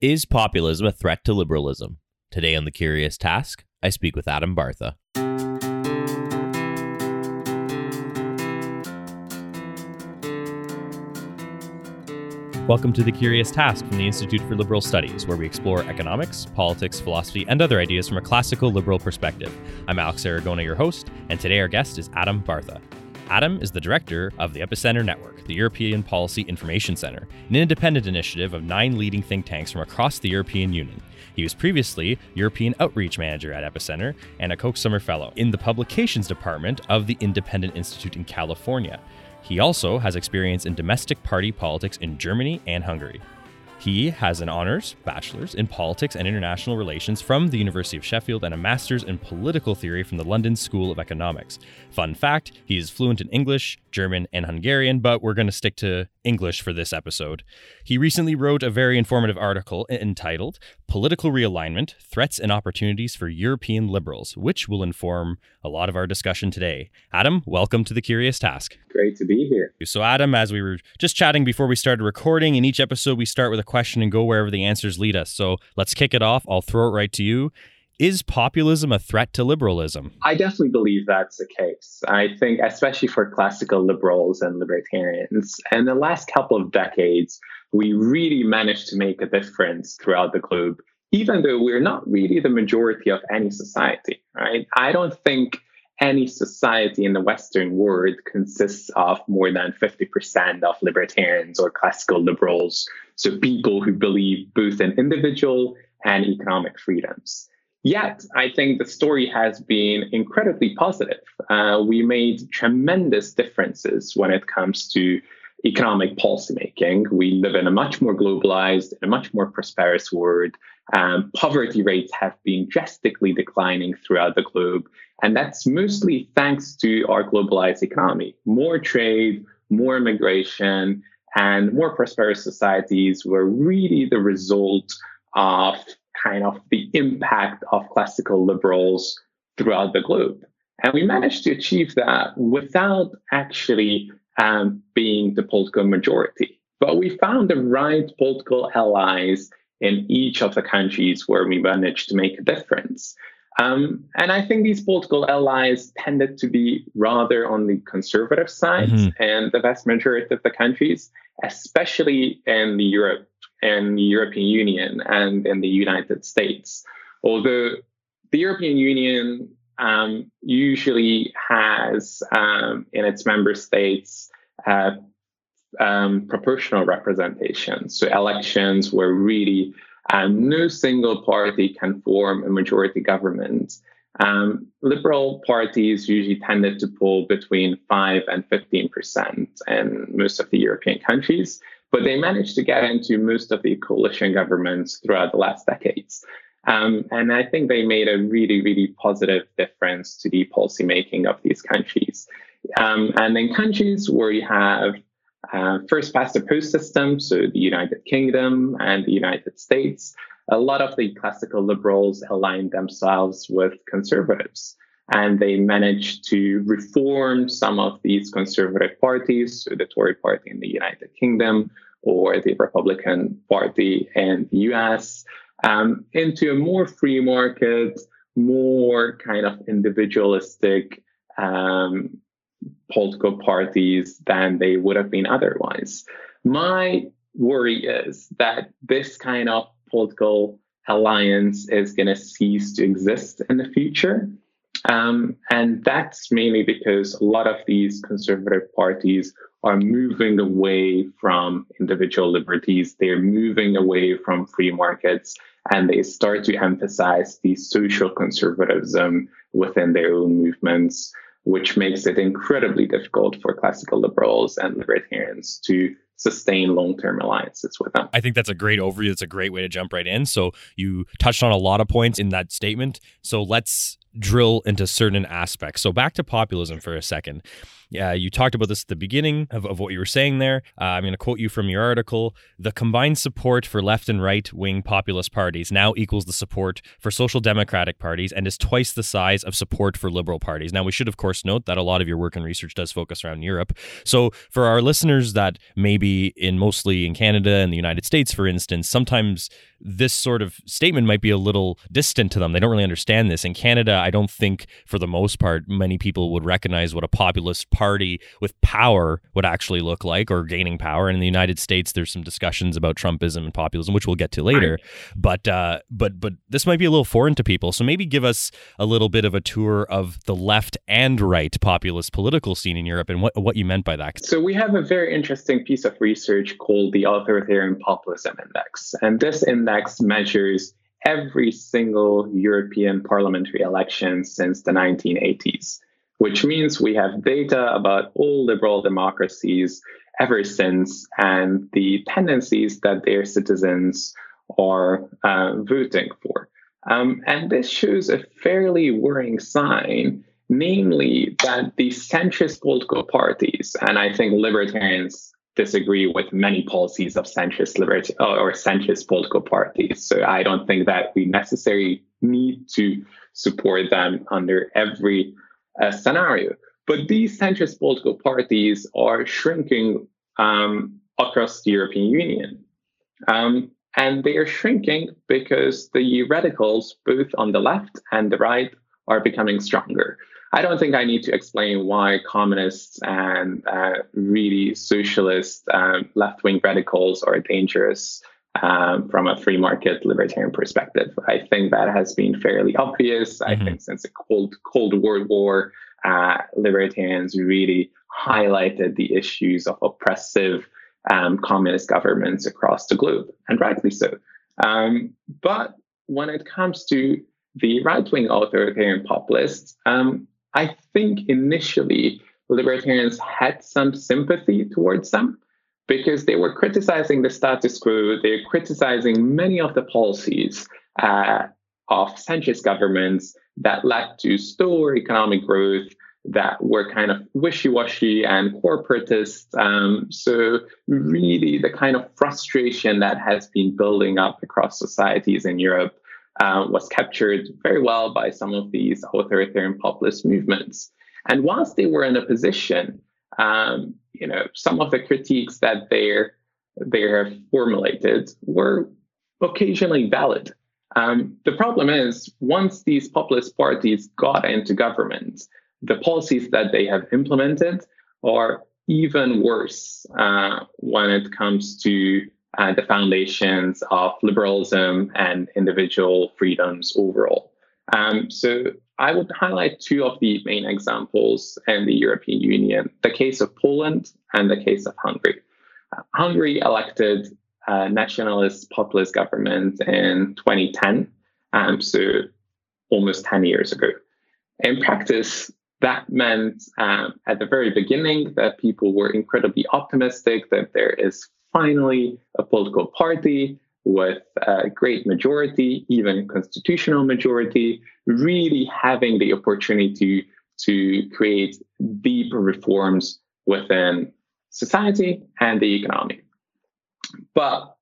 Is populism a threat to liberalism? Today on The Curious Task, I speak with Adam Bartha. Welcome to The Curious Task from the Institute for Liberal Studies, where we explore economics, politics, philosophy, and other ideas from a classical liberal perspective. I'm Alex Aragona, your host, and today our guest is Adam Bartha. Adam is the director of the Epicenter Network, the European Policy Information Center, an independent initiative of nine leading think tanks from across the European Union. He was previously European Outreach Manager at Epicenter and a Koch Summer Fellow in the Publications Department of the Independent Institute in California. He also has experience in domestic party politics in Germany and Hungary. He has an honors bachelor's in politics and international relations from the University of Sheffield and a master's in political theory from the London School of Economics. Fun fact he is fluent in English, German, and Hungarian, but we're going to stick to English for this episode. He recently wrote a very informative article entitled Political Realignment Threats and Opportunities for European Liberals, which will inform a lot of our discussion today. Adam, welcome to The Curious Task. Great to be here. So, Adam, as we were just chatting before we started recording, in each episode we start with a question and go wherever the answers lead us. So, let's kick it off. I'll throw it right to you. Is populism a threat to liberalism? I definitely believe that's the case. I think, especially for classical liberals and libertarians, in the last couple of decades, we really managed to make a difference throughout the globe, even though we're not really the majority of any society, right? I don't think any society in the Western world consists of more than 50% of libertarians or classical liberals. So people who believe both in individual and economic freedoms. Yet, I think the story has been incredibly positive. Uh, we made tremendous differences when it comes to economic policymaking. We live in a much more globalized and a much more prosperous world. Um, poverty rates have been drastically declining throughout the globe. And that's mostly thanks to our globalized economy. More trade, more immigration, and more prosperous societies were really the result of kind of the impact of classical liberals throughout the globe. And we managed to achieve that without actually um, being the political majority. But we found the right political allies in each of the countries where we managed to make a difference. Um, and I think these political allies tended to be rather on the conservative side mm-hmm. and the vast majority of the countries, especially in the Europe and the European Union and in the United States. Although the European Union um, usually has um, in its member states uh, um, proportional representation. So elections where really um, no single party can form a majority government. Um, liberal parties usually tended to pull between 5 and 15% in most of the European countries, but they managed to get into most of the coalition governments throughout the last decades. Um, and I think they made a really, really positive difference to the policymaking of these countries. Um, and in countries where you have uh, first past the post system, so the United Kingdom and the United States, a lot of the classical liberals aligned themselves with conservatives. And they managed to reform some of these conservative parties, so the Tory party in the United Kingdom or the Republican Party in the US, um, into a more free market, more kind of individualistic um, political parties than they would have been otherwise. My worry is that this kind of political alliance is going to cease to exist in the future. Um, and that's mainly because a lot of these conservative parties are moving away from individual liberties. They're moving away from free markets and they start to emphasize the social conservatism within their own movements which makes it incredibly difficult for classical liberals and libertarians to sustain long-term alliances with them. I think that's a great overview. It's a great way to jump right in. So you touched on a lot of points in that statement. So let's drill into certain aspects. So back to populism for a second. Yeah, you talked about this at the beginning of, of what you were saying there. Uh, I'm going to quote you from your article. The combined support for left and right wing populist parties now equals the support for social democratic parties and is twice the size of support for liberal parties. Now, we should, of course, note that a lot of your work and research does focus around Europe. So, for our listeners that maybe in mostly in Canada and the United States, for instance, sometimes this sort of statement might be a little distant to them. They don't really understand this. In Canada, I don't think, for the most part, many people would recognize what a populist party with power would actually look like or gaining power. And in the United States, there's some discussions about Trumpism and populism, which we'll get to later. But uh, but but this might be a little foreign to people. So maybe give us a little bit of a tour of the left and right populist political scene in Europe and what what you meant by that. So we have a very interesting piece of research called the Authoritarian Populism Index, and this index measures every single European parliamentary election since the 1980s which means we have data about all liberal democracies ever since and the tendencies that their citizens are uh, voting for. Um, and this shows a fairly worrying sign, namely that the centrist political parties, and I think libertarians disagree with many policies of centrist liberty or centrist political parties. So I don't think that we necessarily need to support them under every uh, scenario. But these centrist political parties are shrinking um, across the European Union. Um, and they are shrinking because the radicals, both on the left and the right, are becoming stronger. I don't think I need to explain why communists and uh, really socialist um, left wing radicals are dangerous um, from a free market libertarian perspective. I think that has been fairly obvious. Mm-hmm. I think since the Cold Cold World War, uh, libertarians really highlighted the issues of oppressive um, communist governments across the globe, and rightly so. Um, but when it comes to the right wing authoritarian populists, um, I think initially libertarians had some sympathy towards them because they were criticizing the status quo, they were criticizing many of the policies uh, of centrist governments that led to slower economic growth that were kind of wishy-washy and corporatist. Um, so really the kind of frustration that has been building up across societies in Europe uh, was captured very well by some of these authoritarian populist movements. And whilst they were in a position um, you know, some of the critiques that they're they have formulated were occasionally valid. Um, the problem is, once these populist parties got into government, the policies that they have implemented are even worse uh, when it comes to uh, the foundations of liberalism and individual freedoms overall. Um, so I would highlight two of the main examples in the European Union the case of Poland and the case of Hungary. Uh, Hungary elected a nationalist populist government in 2010, um, so almost 10 years ago. In practice, that meant um, at the very beginning that people were incredibly optimistic that there is finally a political party with a great majority, even constitutional majority, really having the opportunity to create deep reforms within society and the economy. But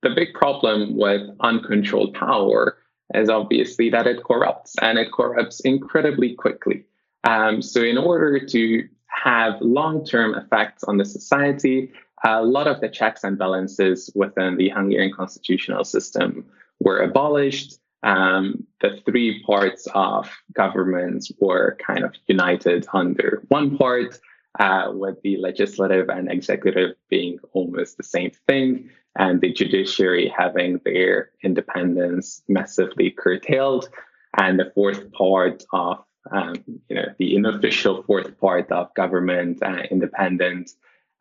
the big problem with uncontrolled power is obviously that it corrupts and it corrupts incredibly quickly. Um, so, in order to have long term effects on the society, a lot of the checks and balances within the Hungarian constitutional system were abolished. Um, the three parts of government were kind of united under one part, uh, with the legislative and executive being almost the same thing, and the judiciary having their independence massively curtailed. And the fourth part of, um, you know, the unofficial fourth part of government uh, independent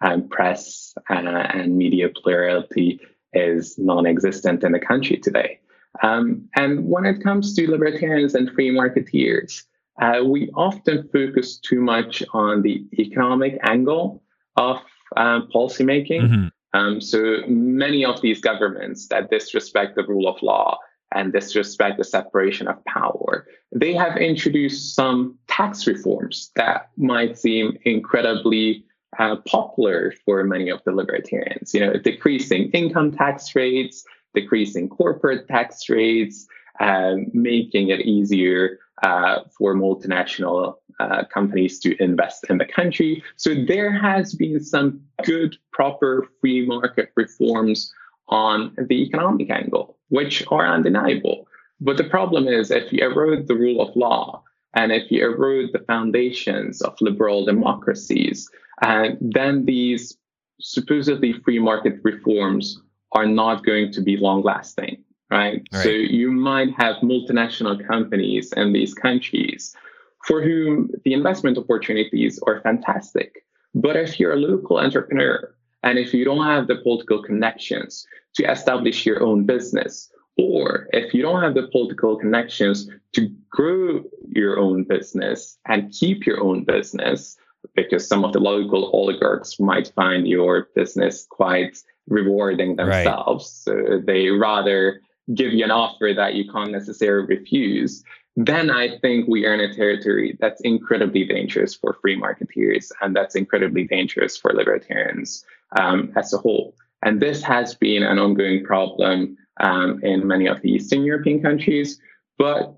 and press uh, and media plurality is non-existent in the country today. Um, and when it comes to libertarians and free marketeers, uh, we often focus too much on the economic angle of um, policymaking. Mm-hmm. Um, so many of these governments that disrespect the rule of law and disrespect the separation of power. They have introduced some tax reforms that might seem incredibly uh, popular for many of the libertarians. You know, decreasing income tax rates, decreasing corporate tax rates, uh, making it easier uh, for multinational uh, companies to invest in the country. So there has been some good, proper free market reforms on the economic angle, which are undeniable. But the problem is if you erode the rule of law and if you erode the foundations of liberal democracies, and then these supposedly free market reforms are not going to be long lasting, right? right? So you might have multinational companies in these countries for whom the investment opportunities are fantastic. But if you're a local entrepreneur and if you don't have the political connections to establish your own business, or if you don't have the political connections to grow your own business and keep your own business, because some of the local oligarchs might find your business quite rewarding themselves. Right. So they rather give you an offer that you can't necessarily refuse. Then I think we are in a territory that's incredibly dangerous for free marketeers and that's incredibly dangerous for libertarians um, as a whole. And this has been an ongoing problem um, in many of the Eastern European countries. But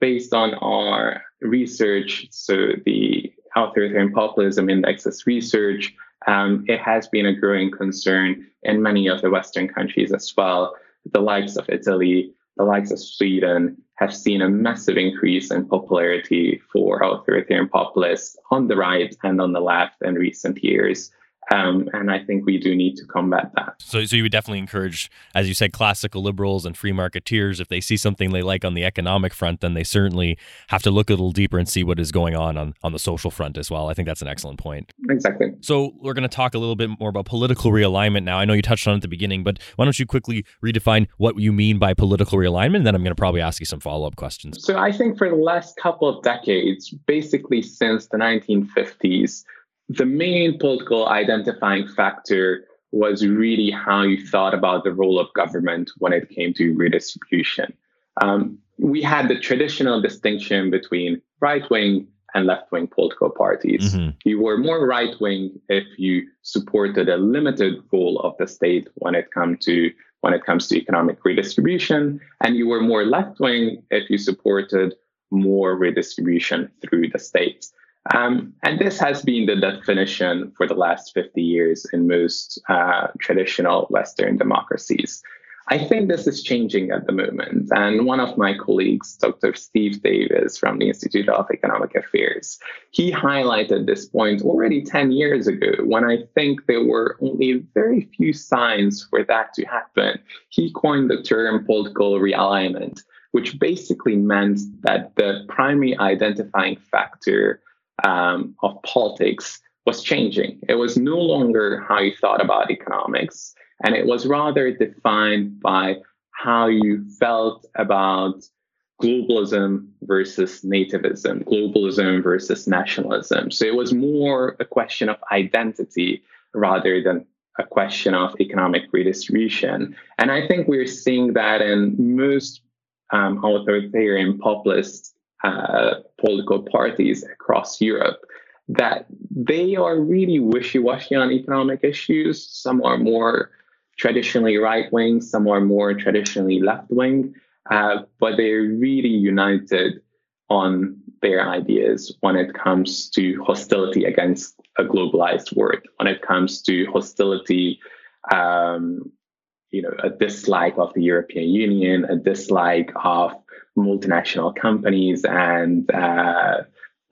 based on our research, so the authoritarian populism indexes research, um, it has been a growing concern in many of the Western countries as well. The likes of Italy, the likes of Sweden have seen a massive increase in popularity for authoritarian populists on the right and on the left in recent years. Um, and I think we do need to combat that. So, so you would definitely encourage, as you said, classical liberals and free marketeers, if they see something they like on the economic front, then they certainly have to look a little deeper and see what is going on on, on the social front as well. I think that's an excellent point. Exactly. So we're going to talk a little bit more about political realignment now. I know you touched on it at the beginning, but why don't you quickly redefine what you mean by political realignment? And then I'm going to probably ask you some follow up questions. So I think for the last couple of decades, basically since the 1950s, the main political identifying factor was really how you thought about the role of government when it came to redistribution. Um, we had the traditional distinction between right wing and left wing political parties. Mm-hmm. You were more right wing if you supported a limited role of the state when it come to when it comes to economic redistribution, and you were more left wing if you supported more redistribution through the state. Um, and this has been the definition for the last 50 years in most uh, traditional Western democracies. I think this is changing at the moment. And one of my colleagues, Dr. Steve Davies from the Institute of Economic Affairs, he highlighted this point already 10 years ago when I think there were only very few signs for that to happen. He coined the term political realignment, which basically meant that the primary identifying factor um, of politics was changing. It was no longer how you thought about economics, and it was rather defined by how you felt about globalism versus nativism, globalism versus nationalism. So it was more a question of identity rather than a question of economic redistribution. And I think we're seeing that in most um, authoritarian populist uh, political parties across Europe that they are really wishy-washy on economic issues. Some are more traditionally right-wing, some are more traditionally left-wing, uh, but they're really united on their ideas when it comes to hostility against a globalized world, when it comes to hostility, um, you know, a dislike of the European Union, a dislike of multinational companies and uh,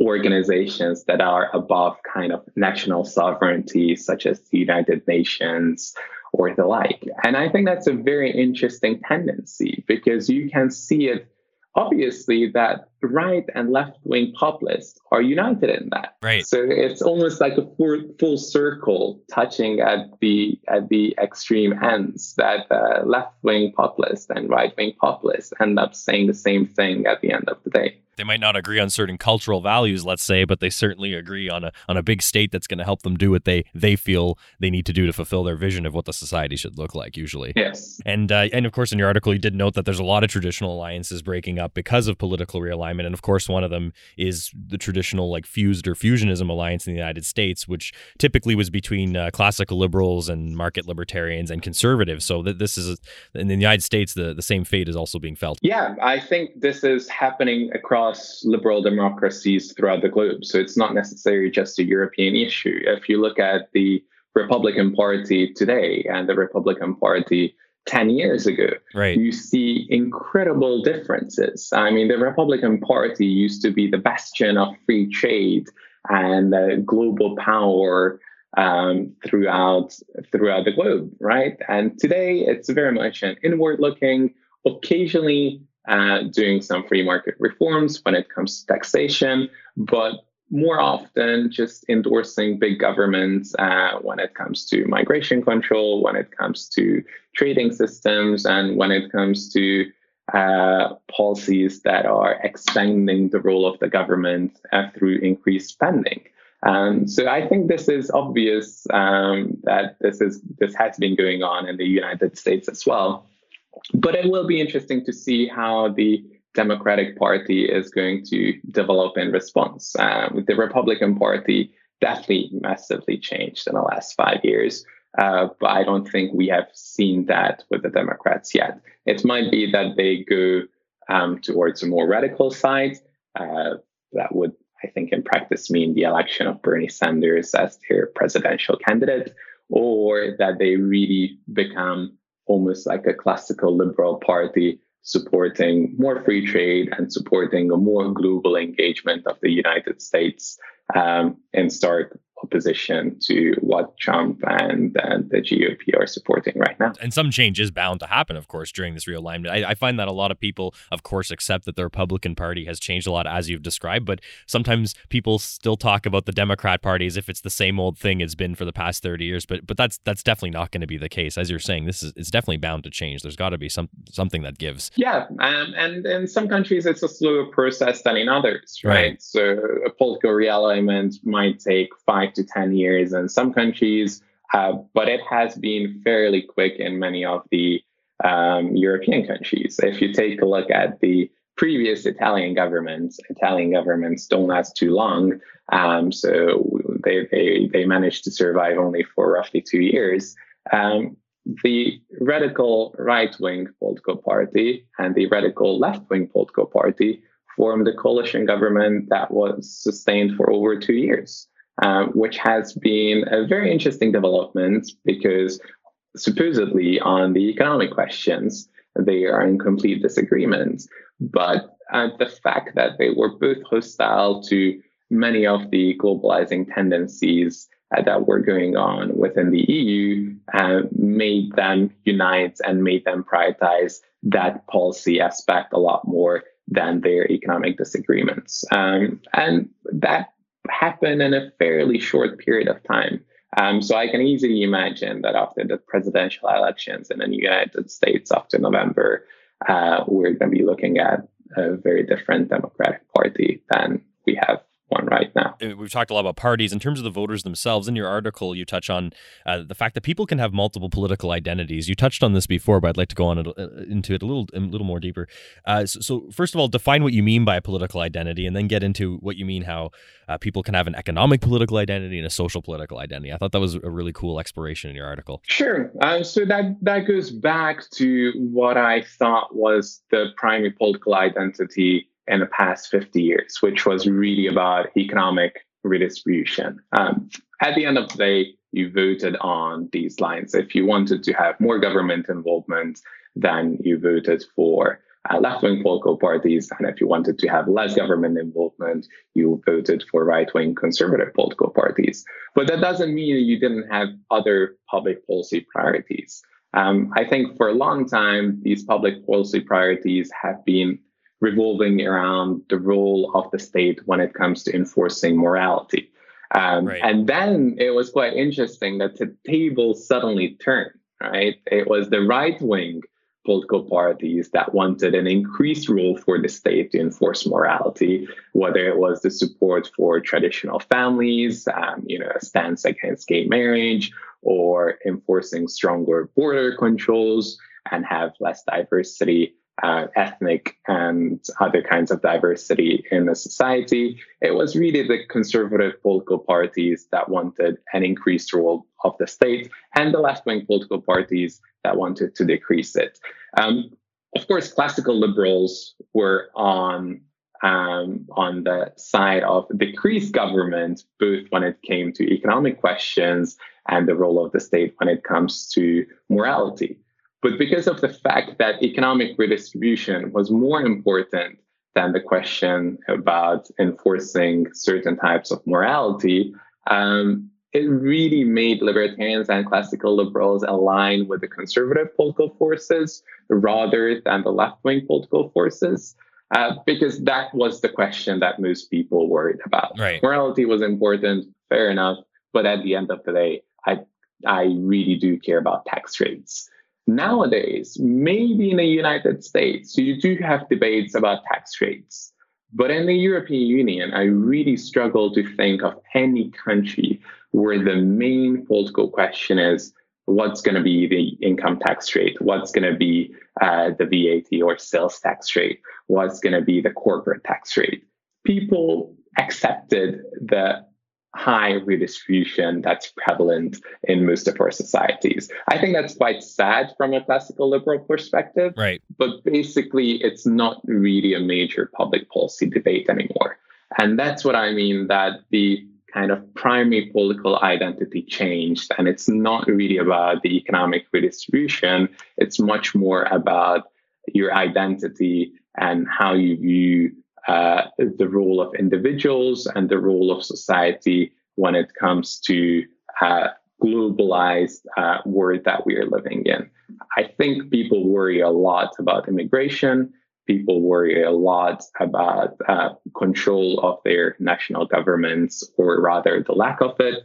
organizations that are above kind of national sovereignty, such as the United Nations or the like. And I think that's a very interesting tendency because you can see it obviously that right and left wing populists are united in that. Right. So it's almost like a full, full circle touching at the at the extreme ends that uh, left wing populists and right wing populists end up saying the same thing at the end of the day they might not agree on certain cultural values, let's say, but they certainly agree on a on a big state that's going to help them do what they they feel they need to do to fulfill their vision of what the society should look like. Usually, yes. And uh, and of course, in your article, you did note that there's a lot of traditional alliances breaking up because of political realignment, and of course, one of them is the traditional like fused or fusionism alliance in the United States, which typically was between uh, classical liberals and market libertarians and conservatives. So that this is in the United States, the the same fate is also being felt. Yeah, I think this is happening across liberal democracies throughout the globe. So it's not necessarily just a European issue. If you look at the Republican Party today and the Republican Party 10 years ago, right. you see incredible differences. I mean, the Republican Party used to be the bastion of free trade and uh, global power um, throughout throughout the globe, right? And today it's very much an inward looking, occasionally uh, doing some free market reforms when it comes to taxation, but more often just endorsing big governments uh, when it comes to migration control, when it comes to trading systems, and when it comes to uh, policies that are expanding the role of the government uh, through increased spending. Um, so I think this is obvious um, that this is this has been going on in the United States as well. But it will be interesting to see how the Democratic Party is going to develop in response. Um, the Republican Party definitely massively changed in the last five years. Uh, but I don't think we have seen that with the Democrats yet. It might be that they go um, towards a more radical side. Uh, that would, I think, in practice mean the election of Bernie Sanders as their presidential candidate, or that they really become almost like a classical liberal party supporting more free trade and supporting a more global engagement of the United States um, and start opposition to what Trump and, and, the GOP are supporting right now. And some change is bound to happen, of course, during this realignment. I, I, find that a lot of people, of course, accept that the Republican Party has changed a lot, as you've described, but sometimes people still talk about the Democrat Party as if it's the same old thing it's been for the past 30 years. But but that's that's definitely not going to be the case. As you're saying, this is it's definitely bound to change. There's got to be some something that gives. Yeah, um, and in some countries it's a slower process than in others, right? right? So a political realignment might take five to 10 years in some countries, uh, but it has been fairly quick in many of the um, European countries. If you take a look at the previous Italian governments, Italian governments don't last too long. Um, so they, they, they managed to survive only for roughly two years. Um, the radical right wing political party and the radical left wing political party formed a coalition government that was sustained for over two years um, which has been a very interesting development because supposedly on the economic questions, they are in complete disagreement. But uh, the fact that they were both hostile to many of the globalizing tendencies uh, that were going on within the EU uh, made them unite and made them prioritize that policy aspect a lot more than their economic disagreements. Um, and that happen in a fairly short period of time. Um, so I can easily imagine that after the presidential elections in the United States after November, uh, we're going to be looking at a very different Democratic Party than we have one right now. We've talked a lot about parties. In terms of the voters themselves, in your article, you touch on uh, the fact that people can have multiple political identities. You touched on this before, but I'd like to go on uh, into it a little, a little more deeper. Uh, so, so, first of all, define what you mean by a political identity, and then get into what you mean how uh, people can have an economic political identity and a social political identity. I thought that was a really cool exploration in your article. Sure. Uh, so that that goes back to what I thought was the primary political identity in the past 50 years, which was really about economic redistribution. Um, at the end of the day, you voted on these lines. If you wanted to have more government involvement, then you voted for uh, left wing political parties. And if you wanted to have less government involvement, you voted for right wing conservative political parties. But that doesn't mean you didn't have other public policy priorities. Um, I think for a long time, these public policy priorities have been revolving around the role of the state when it comes to enforcing morality. Um, right. And then it was quite interesting that the table suddenly turned, right? It was the right wing political parties that wanted an increased role for the state to enforce morality, whether it was the support for traditional families, um, you know, a stance against gay marriage, or enforcing stronger border controls and have less diversity uh, ethnic and other kinds of diversity in the society. It was really the conservative political parties that wanted an increased role of the state and the left wing political parties that wanted to decrease it. Um, of course, classical liberals were on um, on the side of decreased government, both when it came to economic questions and the role of the state when it comes to morality. But because of the fact that economic redistribution was more important than the question about enforcing certain types of morality, um, it really made libertarians and classical liberals align with the conservative political forces rather than the left wing political forces. Uh, because that was the question that most people worried about. Right. Morality was important, fair enough, but at the end of the day, I I really do care about tax rates. Nowadays, maybe in the United States, you do have debates about tax rates. But in the European Union, I really struggle to think of any country where the main political question is what's going to be the income tax rate, what's going to be uh, the VAT or sales tax rate, what's going to be the corporate tax rate. People accepted the high redistribution that's prevalent in most of our societies. I think that's quite sad from a classical liberal perspective. Right. But basically, it's not really a major public policy debate anymore. And that's what I mean that the kind of primary political identity changed. And it's not really about the economic redistribution, it's much more about your identity and how you view uh, the role of individuals and the role of society when it comes to uh, globalized uh, world that we are living in. I think people worry a lot about immigration. People worry a lot about uh, control of their national governments, or rather, the lack of it.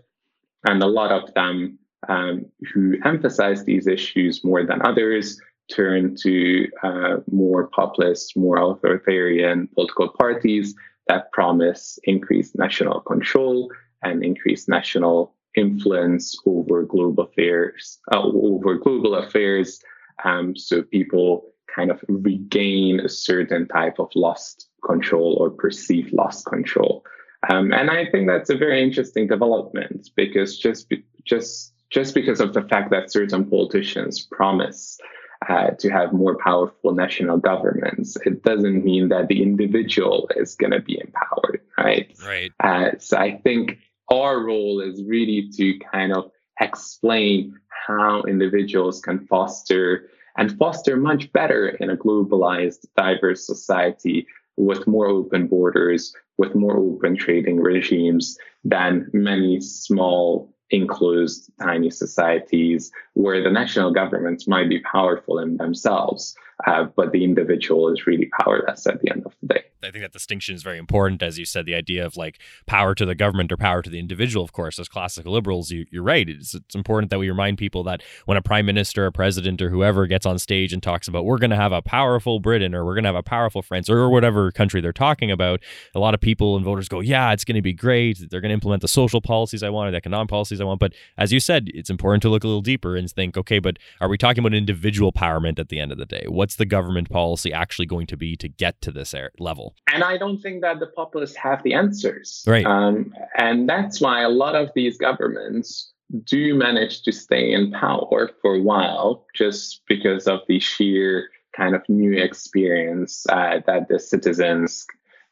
And a lot of them um, who emphasize these issues more than others turn to uh, more populist, more authoritarian political parties that promise increased national control and increased national influence over global affairs, uh, over global affairs. Um, so people kind of regain a certain type of lost control or perceived lost control. Um, and I think that's a very interesting development because just be, just just because of the fact that certain politicians promise uh, to have more powerful national governments, it doesn't mean that the individual is going to be empowered, right? Right. Uh, so I think our role is really to kind of explain how individuals can foster and foster much better in a globalized, diverse society with more open borders, with more open trading regimes than many small enclosed tiny societies where the national governments might be powerful in themselves, uh, but the individual is really powerless at the end of the day. I think that distinction is very important, as you said. The idea of like power to the government or power to the individual, of course, as classical liberals, you, are right. It's, it's important that we remind people that when a prime minister, a president, or whoever gets on stage and talks about we're going to have a powerful Britain or we're going to have a powerful France or whatever country they're talking about, a lot of people and voters go, "Yeah, it's going to be great. They're going to implement the social policies I want, the economic policies I want." But as you said, it's important to look a little deeper and think, okay, but are we talking about individual empowerment at the end of the day? What's the government policy actually going to be to get to this level? And I don't think that the populists have the answers. Right. Um, and that's why a lot of these governments do manage to stay in power for a while just because of the sheer kind of new experience uh, that the citizens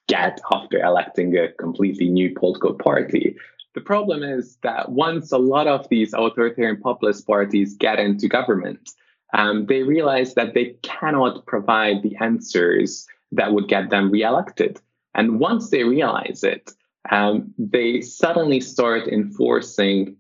get after electing a completely new political party. The problem is that once a lot of these authoritarian populist parties get into government, um, they realize that they cannot provide the answers that would get them reelected. And once they realize it, um, they suddenly start enforcing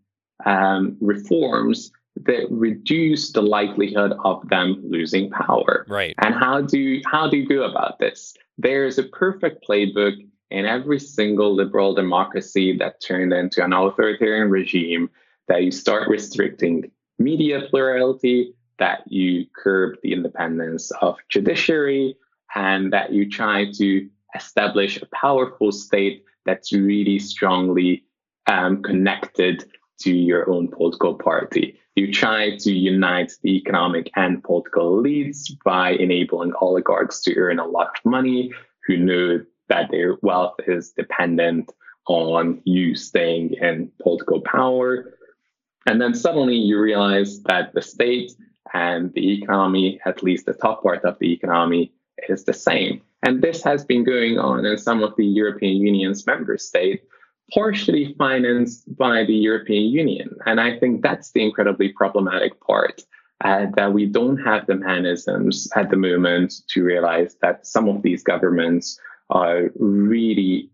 um, reforms that reduce the likelihood of them losing power. Right. And how do how do you go about this? there's a perfect playbook in every single liberal democracy that turned into an authoritarian regime that you start restricting media plurality, that you curb the independence of judiciary, and that you try to establish a powerful state that's really strongly um, connected to your own political party. You try to unite the economic and political elites by enabling oligarchs to earn a lot of money who know that their wealth is dependent on you staying in political power. And then suddenly you realize that the state and the economy, at least the top part of the economy, is the same. And this has been going on in some of the European Union's member states, partially financed by the European Union. And I think that's the incredibly problematic part. Uh, that we don't have the mechanisms at the moment to realize that some of these governments are really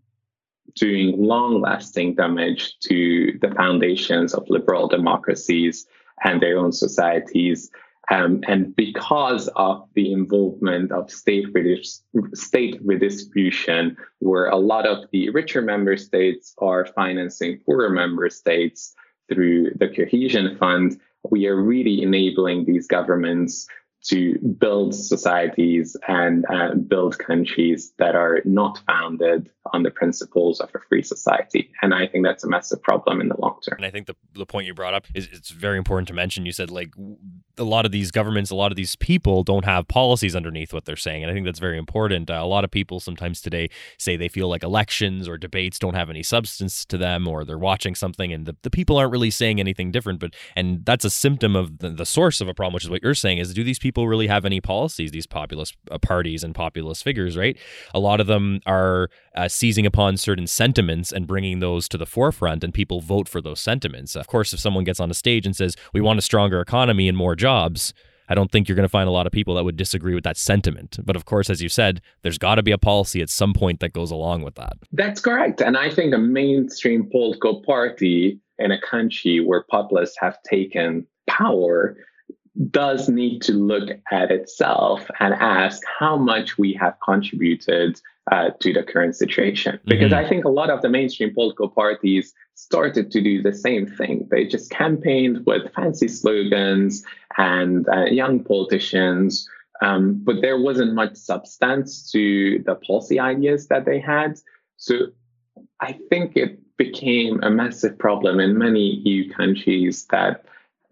doing long lasting damage to the foundations of liberal democracies and their own societies um, and because of the involvement of state, redis- state redistribution, where a lot of the richer member states are financing poorer member states through the cohesion fund, we are really enabling these governments to build societies and uh, build countries that are not founded on the principles of a free society. And I think that's a massive problem in the long term. And I think the, the point you brought up is it's very important to mention. You said like a lot of these governments, a lot of these people don't have policies underneath what they're saying. And I think that's very important. Uh, a lot of people sometimes today say they feel like elections or debates don't have any substance to them or they're watching something and the, the people aren't really saying anything different. But and that's a symptom of the, the source of a problem, which is what you're saying is do these people really have any policies, these populist uh, parties and populist figures, right? A lot of them are uh, seizing upon certain sentiments and bringing those to the forefront, and people vote for those sentiments. Of course, if someone gets on a stage and says, we want a stronger economy and more jobs, I don't think you're going to find a lot of people that would disagree with that sentiment. But of course, as you said, there's got to be a policy at some point that goes along with that. That's correct. And I think a mainstream political party in a country where populists have taken power does need to look at itself and ask how much we have contributed uh, to the current situation. Because mm-hmm. I think a lot of the mainstream political parties started to do the same thing. They just campaigned with fancy slogans and uh, young politicians, um, but there wasn't much substance to the policy ideas that they had. So I think it became a massive problem in many EU countries that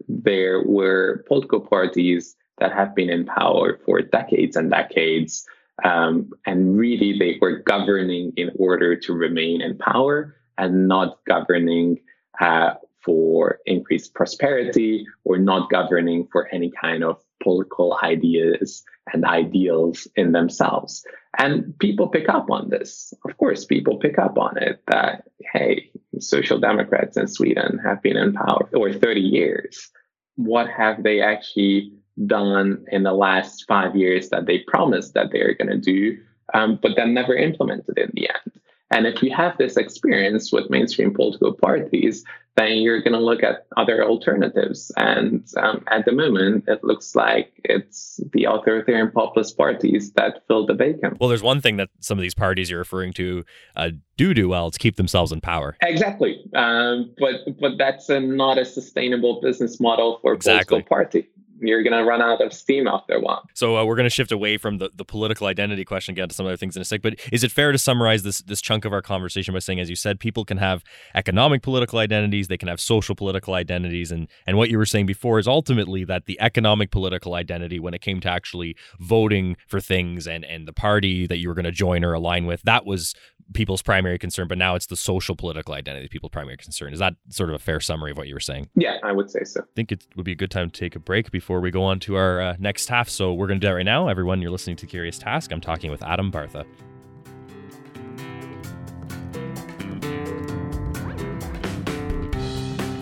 there were political parties that have been in power for decades and decades. Um, and really, they were governing in order to remain in power and not governing uh, for increased prosperity or not governing for any kind of political ideas and ideals in themselves. And people pick up on this. Of course, people pick up on it that, hey, social democrats in Sweden have been in power for 30 years. What have they actually done in the last five years that they promised that they're going to do, um, but then never implemented in the end? And if you have this experience with mainstream political parties, then you're going to look at other alternatives. And um, at the moment, it looks like it's the authoritarian populist parties that fill the vacuum. Well, there's one thing that some of these parties you're referring to uh, do do well to keep themselves in power. Exactly, um, but but that's a, not a sustainable business model for a exactly. political party you're going to run out of steam after a while. So uh, we're going to shift away from the, the political identity question, get to some other things in a sec. But is it fair to summarize this this chunk of our conversation by saying, as you said, people can have economic political identities, they can have social political identities, and and what you were saying before is ultimately that the economic political identity, when it came to actually voting for things and and the party that you were going to join or align with, that was people's primary concern, but now it's the social political identity people's primary concern. Is that sort of a fair summary of what you were saying? Yeah, I would say so. I think it would be a good time to take a break before we go on to our uh, next half. So we're going to do that right now. Everyone, you're listening to Curious Task. I'm talking with Adam Bartha.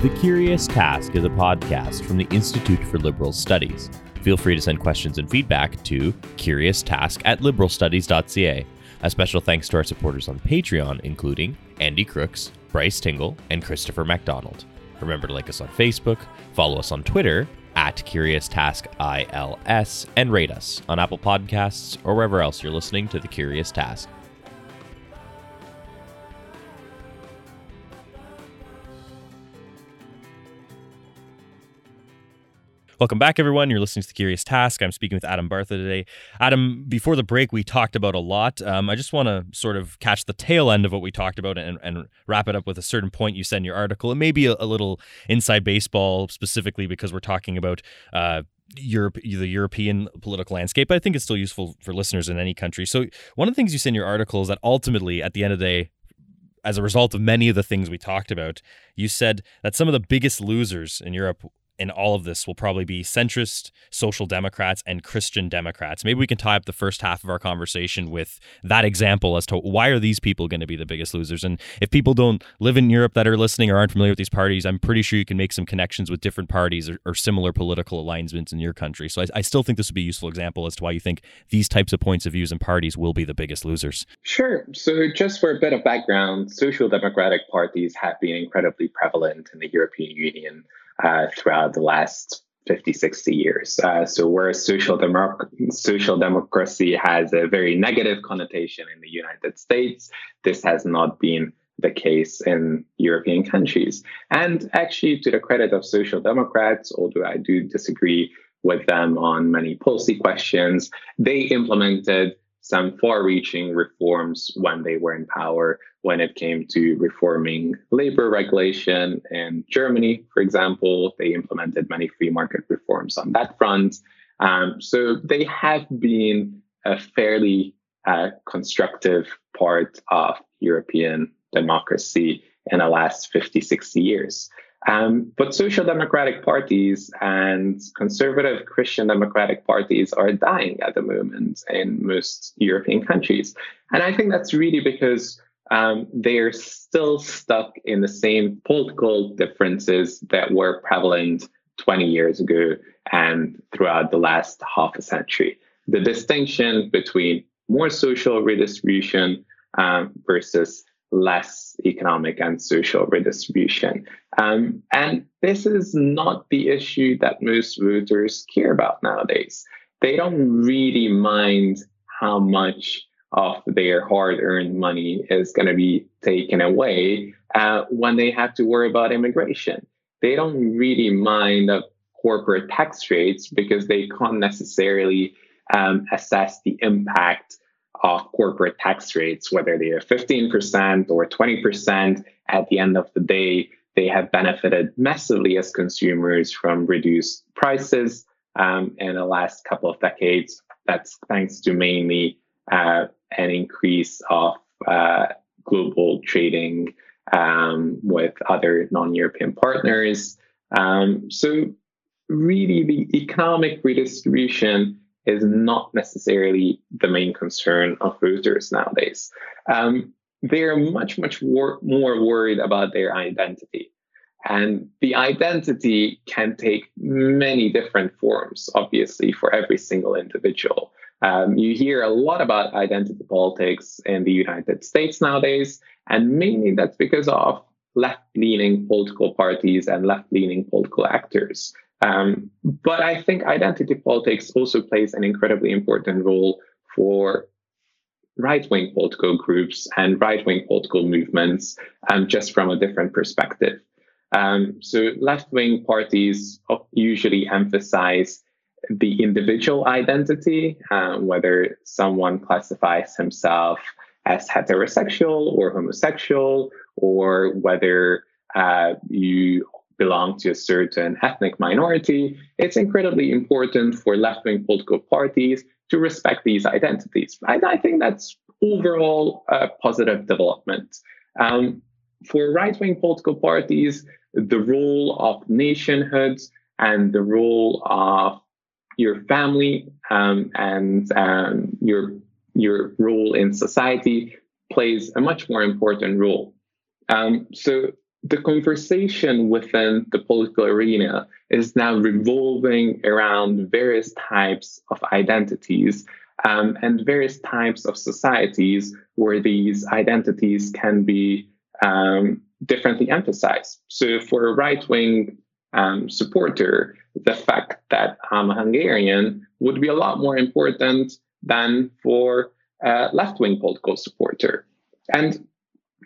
The Curious Task is a podcast from the Institute for Liberal Studies. Feel free to send questions and feedback to curioustask at liberalstudies.ca. A special thanks to our supporters on Patreon, including Andy Crooks, Bryce Tingle, and Christopher MacDonald. Remember to like us on Facebook, follow us on Twitter at Curious Task ILS and rate us on Apple Podcasts or wherever else you're listening to The Curious Task. Welcome back, everyone. You're listening to The Curious Task. I'm speaking with Adam Bartha today. Adam, before the break, we talked about a lot. Um, I just want to sort of catch the tail end of what we talked about and, and wrap it up with a certain point you said in your article. It may be a, a little inside baseball, specifically because we're talking about uh, Europe, the European political landscape. But I think it's still useful for listeners in any country. So, one of the things you said in your article is that ultimately, at the end of the day, as a result of many of the things we talked about, you said that some of the biggest losers in Europe in all of this will probably be centrist social democrats and Christian Democrats. Maybe we can tie up the first half of our conversation with that example as to why are these people going to be the biggest losers. And if people don't live in Europe that are listening or aren't familiar with these parties, I'm pretty sure you can make some connections with different parties or, or similar political alignments in your country. So I, I still think this would be a useful example as to why you think these types of points of views and parties will be the biggest losers. Sure. So just for a bit of background, social democratic parties have been incredibly prevalent in the European Union uh, throughout the last 50, 60 years. Uh, so whereas social, democ- social democracy has a very negative connotation in the United States, this has not been the case in European countries. And actually, to the credit of social democrats, although I do disagree with them on many policy questions, they implemented some far reaching reforms when they were in power when it came to reforming labor regulation in Germany, for example. They implemented many free market reforms on that front. Um, so they have been a fairly uh, constructive part of European democracy in the last 50, 60 years. Um, but social democratic parties and conservative Christian democratic parties are dying at the moment in most European countries. And I think that's really because um, they're still stuck in the same political differences that were prevalent 20 years ago and throughout the last half a century. The distinction between more social redistribution um, versus less economic and social redistribution. Um, and this is not the issue that most voters care about nowadays. They don't really mind how much of their hard earned money is going to be taken away uh, when they have to worry about immigration. They don't really mind corporate tax rates because they can't necessarily um, assess the impact of corporate tax rates, whether they are 15% or 20%, at the end of the day, they have benefited massively as consumers from reduced prices um, in the last couple of decades. That's thanks to mainly uh, an increase of uh, global trading um, with other non European partners. Um, so, really, the economic redistribution is not necessarily the main concern of voters nowadays. Um, they're much, much wor- more worried about their identity. And the identity can take many different forms, obviously, for every single individual. Um, you hear a lot about identity politics in the United States nowadays, and mainly that's because of left leaning political parties and left leaning political actors. Um, but I think identity politics also plays an incredibly important role for right wing political groups and right wing political movements, um, just from a different perspective. Um, so, left wing parties usually emphasize the individual identity, um, whether someone classifies himself as heterosexual or homosexual, or whether uh, you belong to a certain ethnic minority, it's incredibly important for left wing political parties to respect these identities. And I think that's overall a positive development. Um, for right wing political parties, the role of nationhood and the role of your family um, and um, your your role in society plays a much more important role. Um, so the conversation within the political arena is now revolving around various types of identities um, and various types of societies where these identities can be um, differently emphasized. So, for a right wing um, supporter, the fact that I'm a Hungarian would be a lot more important than for a left wing political supporter. And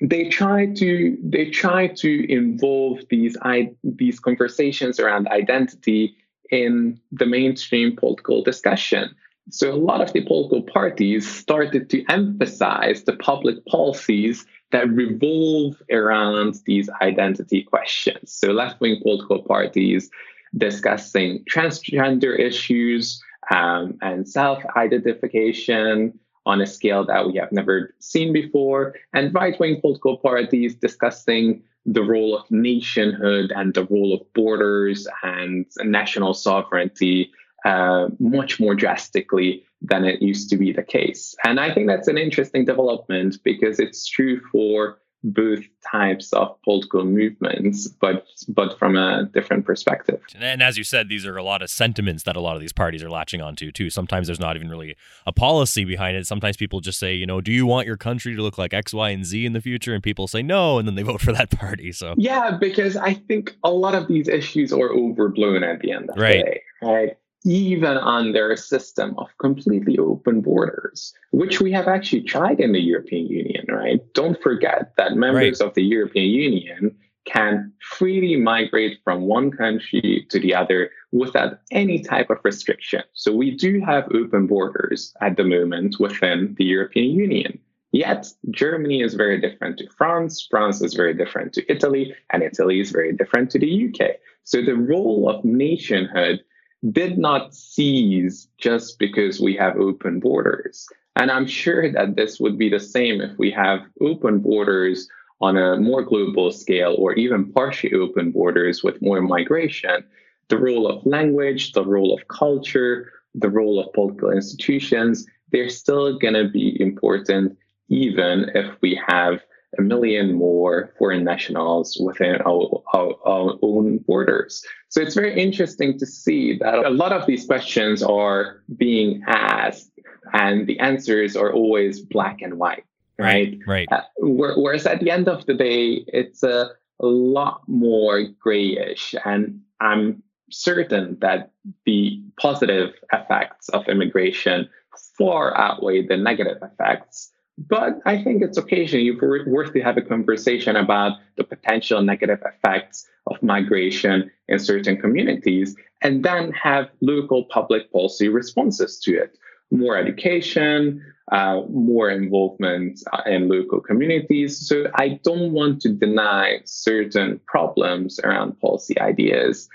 they try to they try to involve these I, these conversations around identity in the mainstream political discussion. So a lot of the political parties started to emphasize the public policies that revolve around these identity questions. So left-wing political parties discussing transgender issues um, and self-identification on a scale that we have never seen before, and right-wing political parties discussing the role of nationhood and the role of borders and national sovereignty uh, much more drastically than it used to be the case. And I think that's an interesting development because it's true for both types of political movements, but but from a different perspective. And as you said, these are a lot of sentiments that a lot of these parties are latching onto too. Sometimes there's not even really a policy behind it. Sometimes people just say, you know, do you want your country to look like X, Y, and Z in the future? And people say no, and then they vote for that party. So yeah, because I think a lot of these issues are overblown at the end of right. the day. Right even under a system of completely open borders, which we have actually tried in the European Union, right? Don't forget that members right. of the European Union can freely migrate from one country to the other without any type of restriction. So we do have open borders at the moment within the European Union. Yet Germany is very different to France, France is very different to Italy, and Italy is very different to the UK. So the role of nationhood did not cease just because we have open borders. And I'm sure that this would be the same if we have open borders on a more global scale or even partially open borders with more migration. The role of language, the role of culture, the role of political institutions, they're still going to be important even if we have a million more foreign nationals within our, our, our, own borders. So it's very interesting to see that a lot of these questions are being asked, and the answers are always black and white, right? Right. Uh, whereas at the end of the day, it's a, a lot more grayish, and I'm certain that the positive effects of immigration far outweigh the negative effects but I think it's occasionally worth to have a conversation about the potential negative effects of migration in certain communities and then have local public policy responses to it. More education, uh, more involvement uh, in local communities. So I don't want to deny certain problems around policy ideas,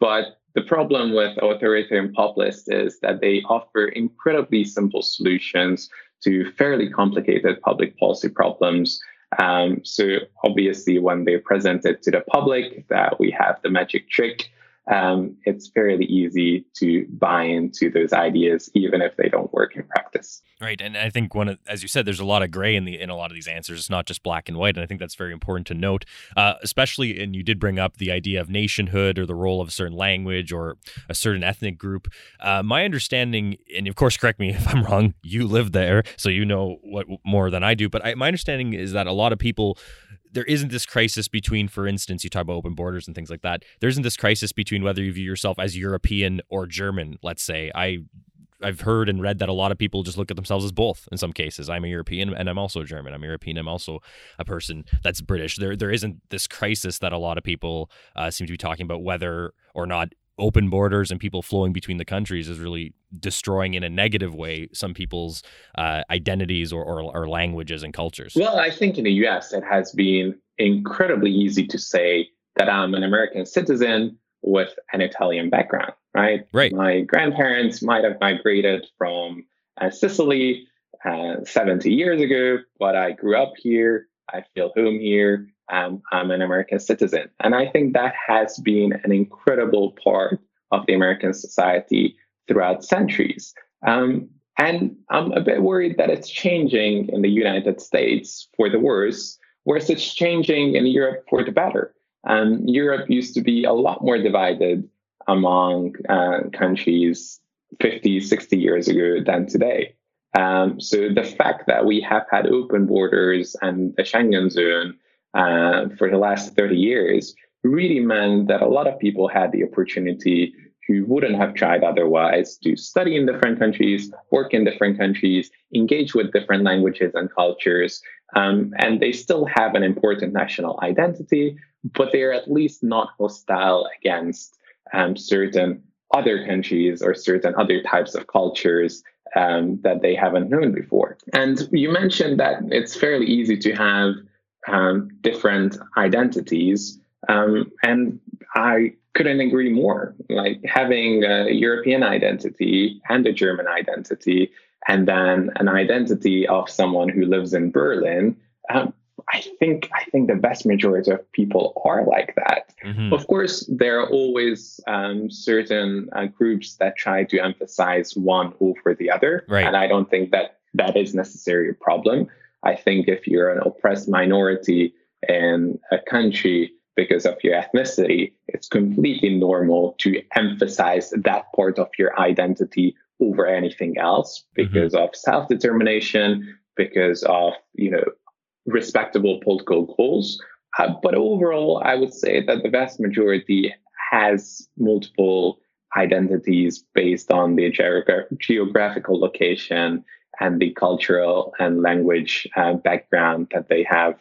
but the problem with authoritarian populists is that they offer incredibly simple solutions to fairly complicated public policy problems. Um, so obviously, when they present it to the public, that we have the magic trick um, it's fairly easy to buy into those ideas, even if they don't work in practice. Right, and I think one, as you said, there's a lot of gray in the in a lot of these answers. It's not just black and white, and I think that's very important to note. Uh, especially, and you did bring up the idea of nationhood or the role of a certain language or a certain ethnic group. Uh, my understanding, and of course, correct me if I'm wrong. You live there, so you know what more than I do. But I, my understanding is that a lot of people there isn't this crisis between, for instance, you talk about open borders and things like that. There isn't this crisis between whether you view yourself as European or German. Let's say I I've heard and read that a lot of people just look at themselves as both in some cases. I'm a European and I'm also German. I'm European. I'm also a person that's British. There, there isn't this crisis that a lot of people uh, seem to be talking about whether or not open borders and people flowing between the countries is really destroying in a negative way some people's uh, identities or, or, or, languages and cultures? Well, I think in the US, it has been incredibly easy to say that I'm an American citizen with an Italian background, right? Right. My grandparents might have migrated from uh, Sicily uh, 70 years ago, but I grew up here. I feel home here um, I'm an American citizen. And I think that has been an incredible part of the American society throughout centuries. Um, and I'm a bit worried that it's changing in the United States for the worse, whereas it's changing in Europe for the better. Um, Europe used to be a lot more divided among uh, countries 50, 60 years ago than today. Um, so the fact that we have had open borders and the Schengen zone uh, for the last 30 years really meant that a lot of people had the opportunity who wouldn't have tried otherwise to study in different countries, work in different countries, engage with different languages and cultures. Um, and they still have an important national identity, but they're at least not hostile against um, certain other countries or certain other types of cultures um, that they haven't known before. And you mentioned that it's fairly easy to have um, different identities. Um, and I couldn't agree more. Like having a European identity and a German identity, and then an identity of someone who lives in Berlin. Um, I think I think the vast majority of people are like that. Mm-hmm. Of course, there are always um, certain uh, groups that try to emphasize one over the other, right. and I don't think that that is necessarily a problem. I think if you're an oppressed minority in a country, because of your ethnicity, it's completely normal to emphasize that part of your identity over anything else mm-hmm. because mm-hmm. of self-determination, because of you know respectable political goals. Uh, but overall, I would say that the vast majority has multiple identities based on the geographical location and the cultural and language uh, background that they have.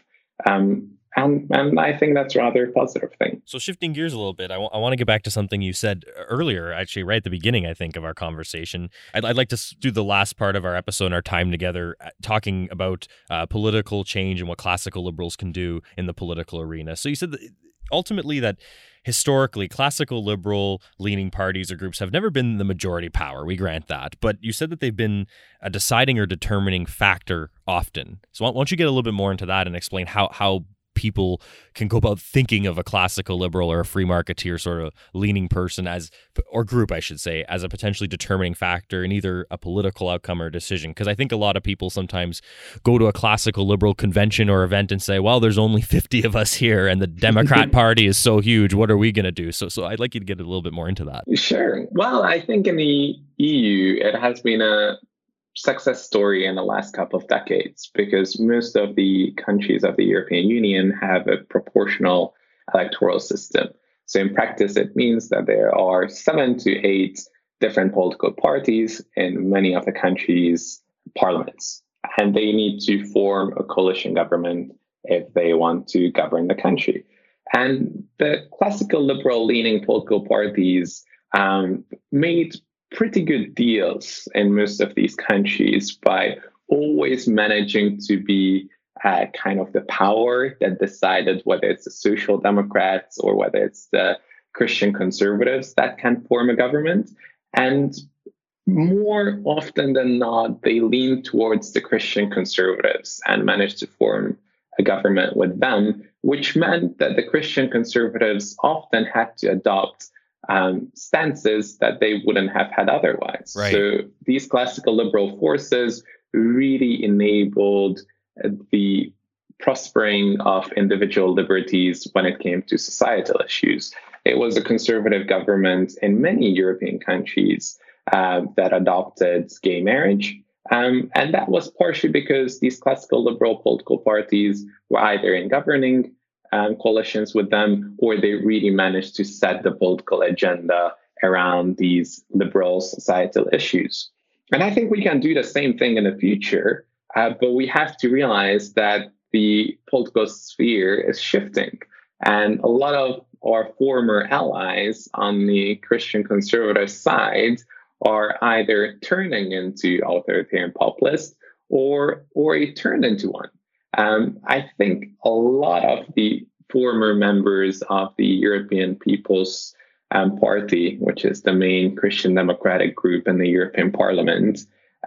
Um, and and I think that's rather a positive thing. So shifting gears a little bit, I, w- I want to get back to something you said earlier, actually right at the beginning, I think, of our conversation. I'd, I'd like to do the last part of our episode, our time together, uh, talking about uh, political change and what classical liberals can do in the political arena. So you said that ultimately that historically classical liberal leaning parties or groups have never been the majority power. We grant that. But you said that they've been a deciding or determining factor often. So why don't you get a little bit more into that and explain how how people can go about thinking of a classical liberal or a free marketeer sort of leaning person as or group I should say as a potentially determining factor in either a political outcome or decision. Because I think a lot of people sometimes go to a classical liberal convention or event and say well there's only 50 of us here and the Democrat party is so huge. What are we going to do? So so I'd like you to get a little bit more into that. Sure. Well I think in the EU it has been a success story in the last couple of decades because most of the countries of the European Union have a proportional electoral system. So, in practice, it means that there are seven to eight different political parties in many of the countries' parliaments. And they need to form a coalition government if they want to govern the country. And the classical liberal leaning political parties um, made pretty good deals in most of these countries by always managing to be uh, kind of the power that decided whether it's the social democrats or whether it's the Christian conservatives that can form a government. And more often than not, they lean towards the Christian conservatives and managed to form a government with them, which meant that the Christian conservatives often had to adopt um, stances that they wouldn't have had otherwise. Right. So these classical liberal forces really enabled the prospering of individual liberties when it came to societal issues. It was a conservative government in many European countries uh, that adopted gay marriage. Um, and that was partially because these classical liberal political parties were either in governing um, coalitions with them, or they really managed to set the political agenda around these liberal societal issues. And I think we can do the same thing in the future, uh, but we have to realize that the political sphere is shifting. And a lot of our former allies on the Christian conservative side are either turning into authoritarian populists or or turned into one. Um, I think a lot of the former members of the European People's um, Party, which is the main Christian democratic group in the European Parliament,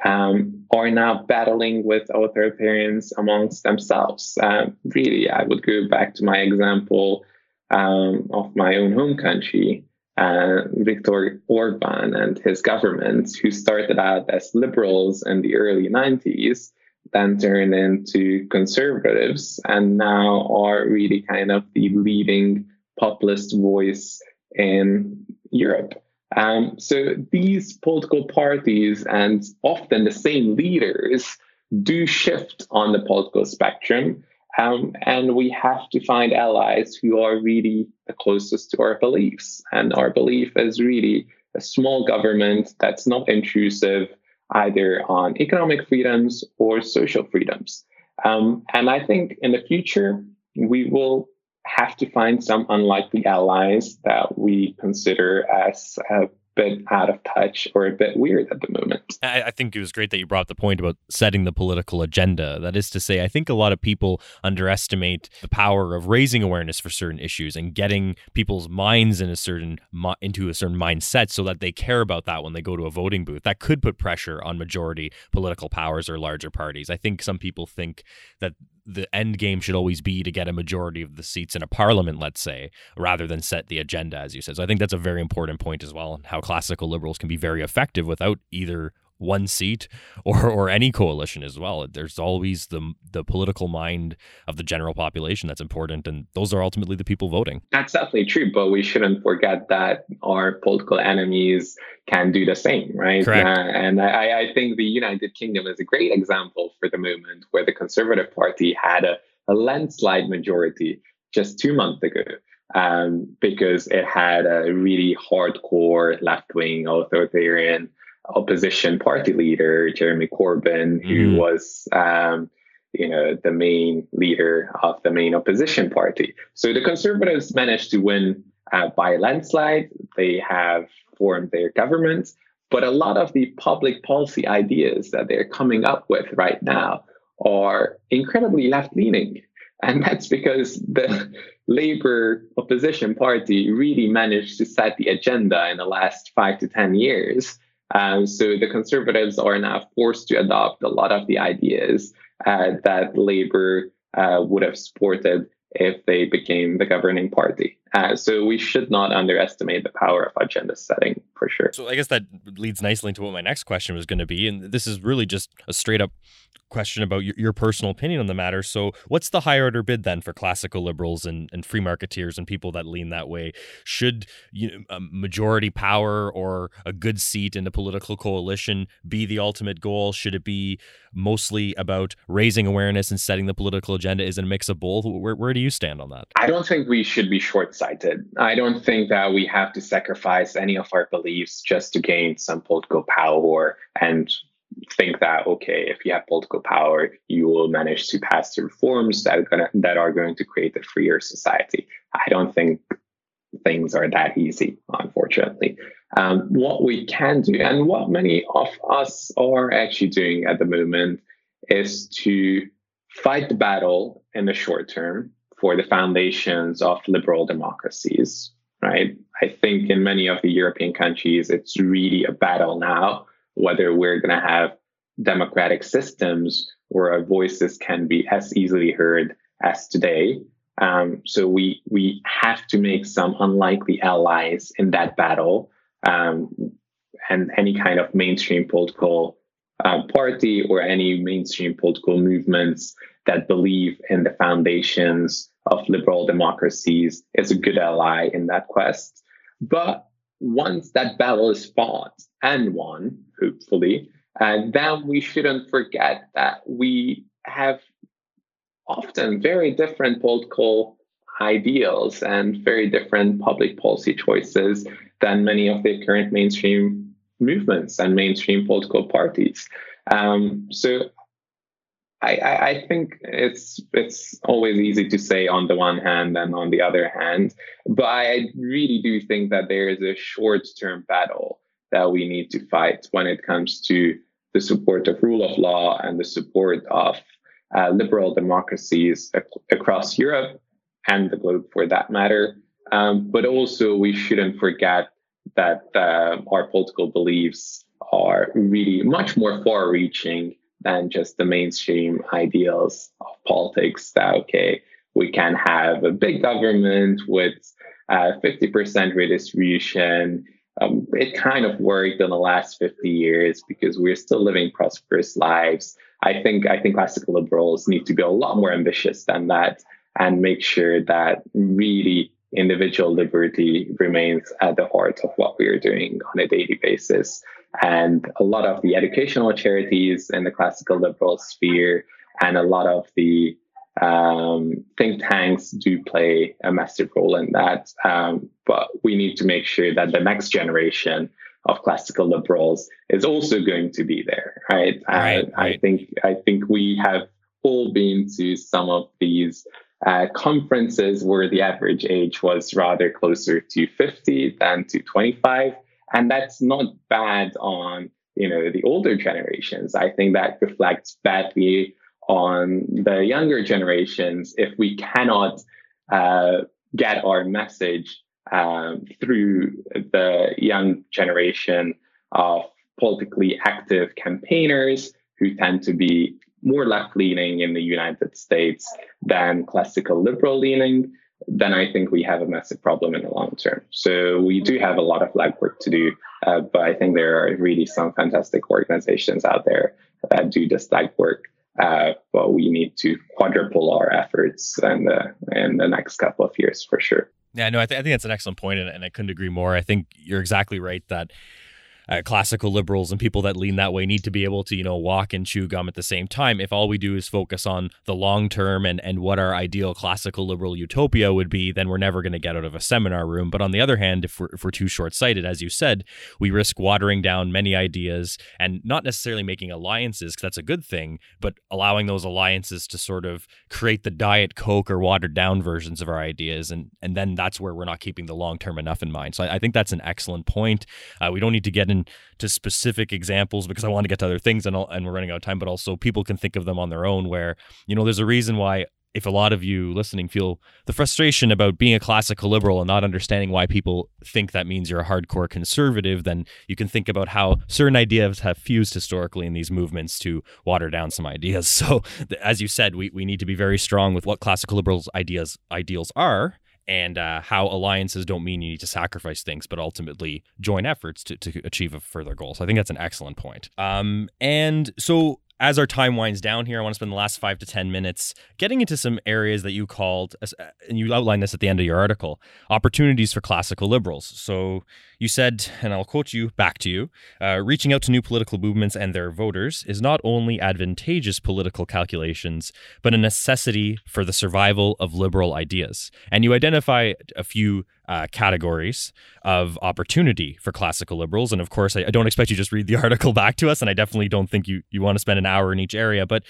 um, are now battling with authoritarians amongst themselves. Uh, really, I would go back to my example um, of my own home country, uh, Viktor Orban and his government, who started out as liberals in the early 90s then turned into conservatives and now are really kind of the leading populist voice in Europe. Um, so these political parties and often the same leaders do shift on the political spectrum. Um, and we have to find allies who are really the closest to our beliefs. And our belief is really a small government that's not intrusive either on economic freedoms or social freedoms. Um, and I think in the future, we will have to find some unlikely allies that we consider as uh, bit out of touch or a bit weird at the moment. I, I, think it was great that you brought the point about setting the political agenda. That is to say, I think a lot of people underestimate the power of raising awareness for certain issues and getting people's minds in a certain into a certain mindset so that they care about that when they go to a voting booth. That could put pressure on majority political powers or larger parties. I think some people think that the end game should always be to get a majority of the seats in a parliament, let's say, rather than set the agenda, as you said. So I think that's a very important point as well, how classical liberals can be very effective without either one seat or or any coalition as well. There's always the the political mind of the general population that's important, and those are ultimately the people voting. That's definitely true, but we shouldn't forget that our political enemies can do the same, right? Correct. Uh, and I, I think the United Kingdom is a great example for the moment where the Conservative Party had a, a landslide majority just two months ago. Um, because it had a really hardcore left wing authoritarian opposition party leader Jeremy Corbyn, who mm. was um, you know the main leader of the main opposition party. So the Conservatives managed to win uh, by a landslide. They have formed their government, but a lot of the public policy ideas that they're coming up with right now are incredibly left leaning. And that's because the Labour opposition party really managed to set the agenda in the last five to 10 years um, so the conservatives are now forced to adopt a lot of the ideas uh, that Labour uh, would have supported if they became the governing party. Uh, so we should not underestimate the power of agenda setting for sure. So I guess that leads nicely into what my next question was going to be. And this is really just a straight up question about your, your personal opinion on the matter. So, what's the higher order bid then for classical liberals and, and free marketeers and people that lean that way? Should you know, a majority power or a good seat in a political coalition be the ultimate goal? Should it be mostly about raising awareness and setting the political agenda? Is it a mix of both? Where, where do you stand on that? I don't think we should be short sighted. I don't think that we have to sacrifice any of our beliefs just to gain some political power and think that okay, if you have political power, you will manage to pass the reforms that are gonna that are going to create a freer society. I don't think things are that easy, unfortunately. Um, what we can do, and what many of us are actually doing at the moment, is to fight the battle in the short term for the foundations of liberal democracies. Right? I think in many of the European countries, it's really a battle now whether we're going to have democratic systems where our voices can be as easily heard as today. Um, so we we have to make some unlikely allies in that battle, um, and any kind of mainstream political uh, party or any mainstream political movements that believe in the foundations of liberal democracies is a good ally in that quest. But once that battle is fought and won, hopefully, and then we shouldn't forget that we have often very different political ideals and very different public policy choices than many of the current mainstream movements and mainstream political parties. Um, so I, I, think it's it's always easy to say on the one hand and on the other hand, but I really do think that there is a short term battle that we need to fight when it comes to the support of rule of law and the support of uh, liberal democracies ac- across Europe and the globe for that matter. Um, but also, we shouldn't forget that uh, our political beliefs are really much more far reaching than just the mainstream ideals of politics that, okay, we can have a big government with uh, 50% redistribution. Um, it kind of worked in the last 50 years because we're still living prosperous lives. I think I think classical liberals need to be a lot more ambitious than that and make sure that really individual liberty remains at the heart of what we are doing on a daily basis. And a lot of the educational charities in the classical liberal sphere and a lot of the Um, think tanks do play a massive role in that, um, but we need to make sure that the next generation of classical liberals is also going to be there, right? right, right. I think I think we have all been to some of these uh, conferences where the average age was rather closer to 50 than to 25, and that's not bad on you know the older generations. I think that reflects badly on the younger generations if we cannot uh, get our message um, through the young generation of politically active campaigners who tend to be more left leaning in the United States than classical liberal leaning, then I think we have a massive problem in the long term. So we do have a lot of legwork to do, uh, but I think there are really some fantastic organizations out there that do this legwork. Uh, but we need to quadruple our efforts in the in the next couple of years for sure. Yeah, no, I, th- I think that's an excellent point, and, and I couldn't agree more. I think you're exactly right that uh, classical liberals and people that lean that way need to be able to, you know, walk and chew gum at the same time. If all we do is focus on the long term and, and what our ideal classical liberal utopia would be, then we're never going to get out of a seminar room. But on the other hand, if we're, if we're too short sighted, as you said, we risk watering down many ideas and not necessarily making alliances, because that's a good thing, but allowing those alliances to sort of create the diet Coke or watered down versions of our ideas. And, and then that's where we're not keeping the long term enough in mind. So I, I, think that's an excellent point. Uh, we don't need to get in to specific examples because I want to get to other things and, and we're running out of time, but also people can think of them on their own where, you know, there's a reason why if a lot of you listening feel the frustration about being a classical liberal and not understanding why people think that means you're a hardcore conservative, then you can think about how certain ideas have fused historically in these movements to water down some ideas. So, as you said, we, we need to be very strong with what classical liberals' ideas ideals are and uh, how alliances don't mean you need to sacrifice things, but ultimately join efforts to, to achieve a further goal. So I think that's an excellent point. Um, and so as our time winds down here, I want to spend the last five to 10 minutes getting into some areas that you called, uh, and you outlined this at the end of your article, opportunities for classical liberals. So you said, and I'll quote you back to you uh, reaching out to new political movements and their voters is not only advantageous political calculations, but a necessity for the survival of liberal ideas. And you identify a few uh, categories of opportunity for classical liberals. And of course, I, I, don't expect you just read the article back to us, and I definitely don't think you, you want to spend an hour in each area. But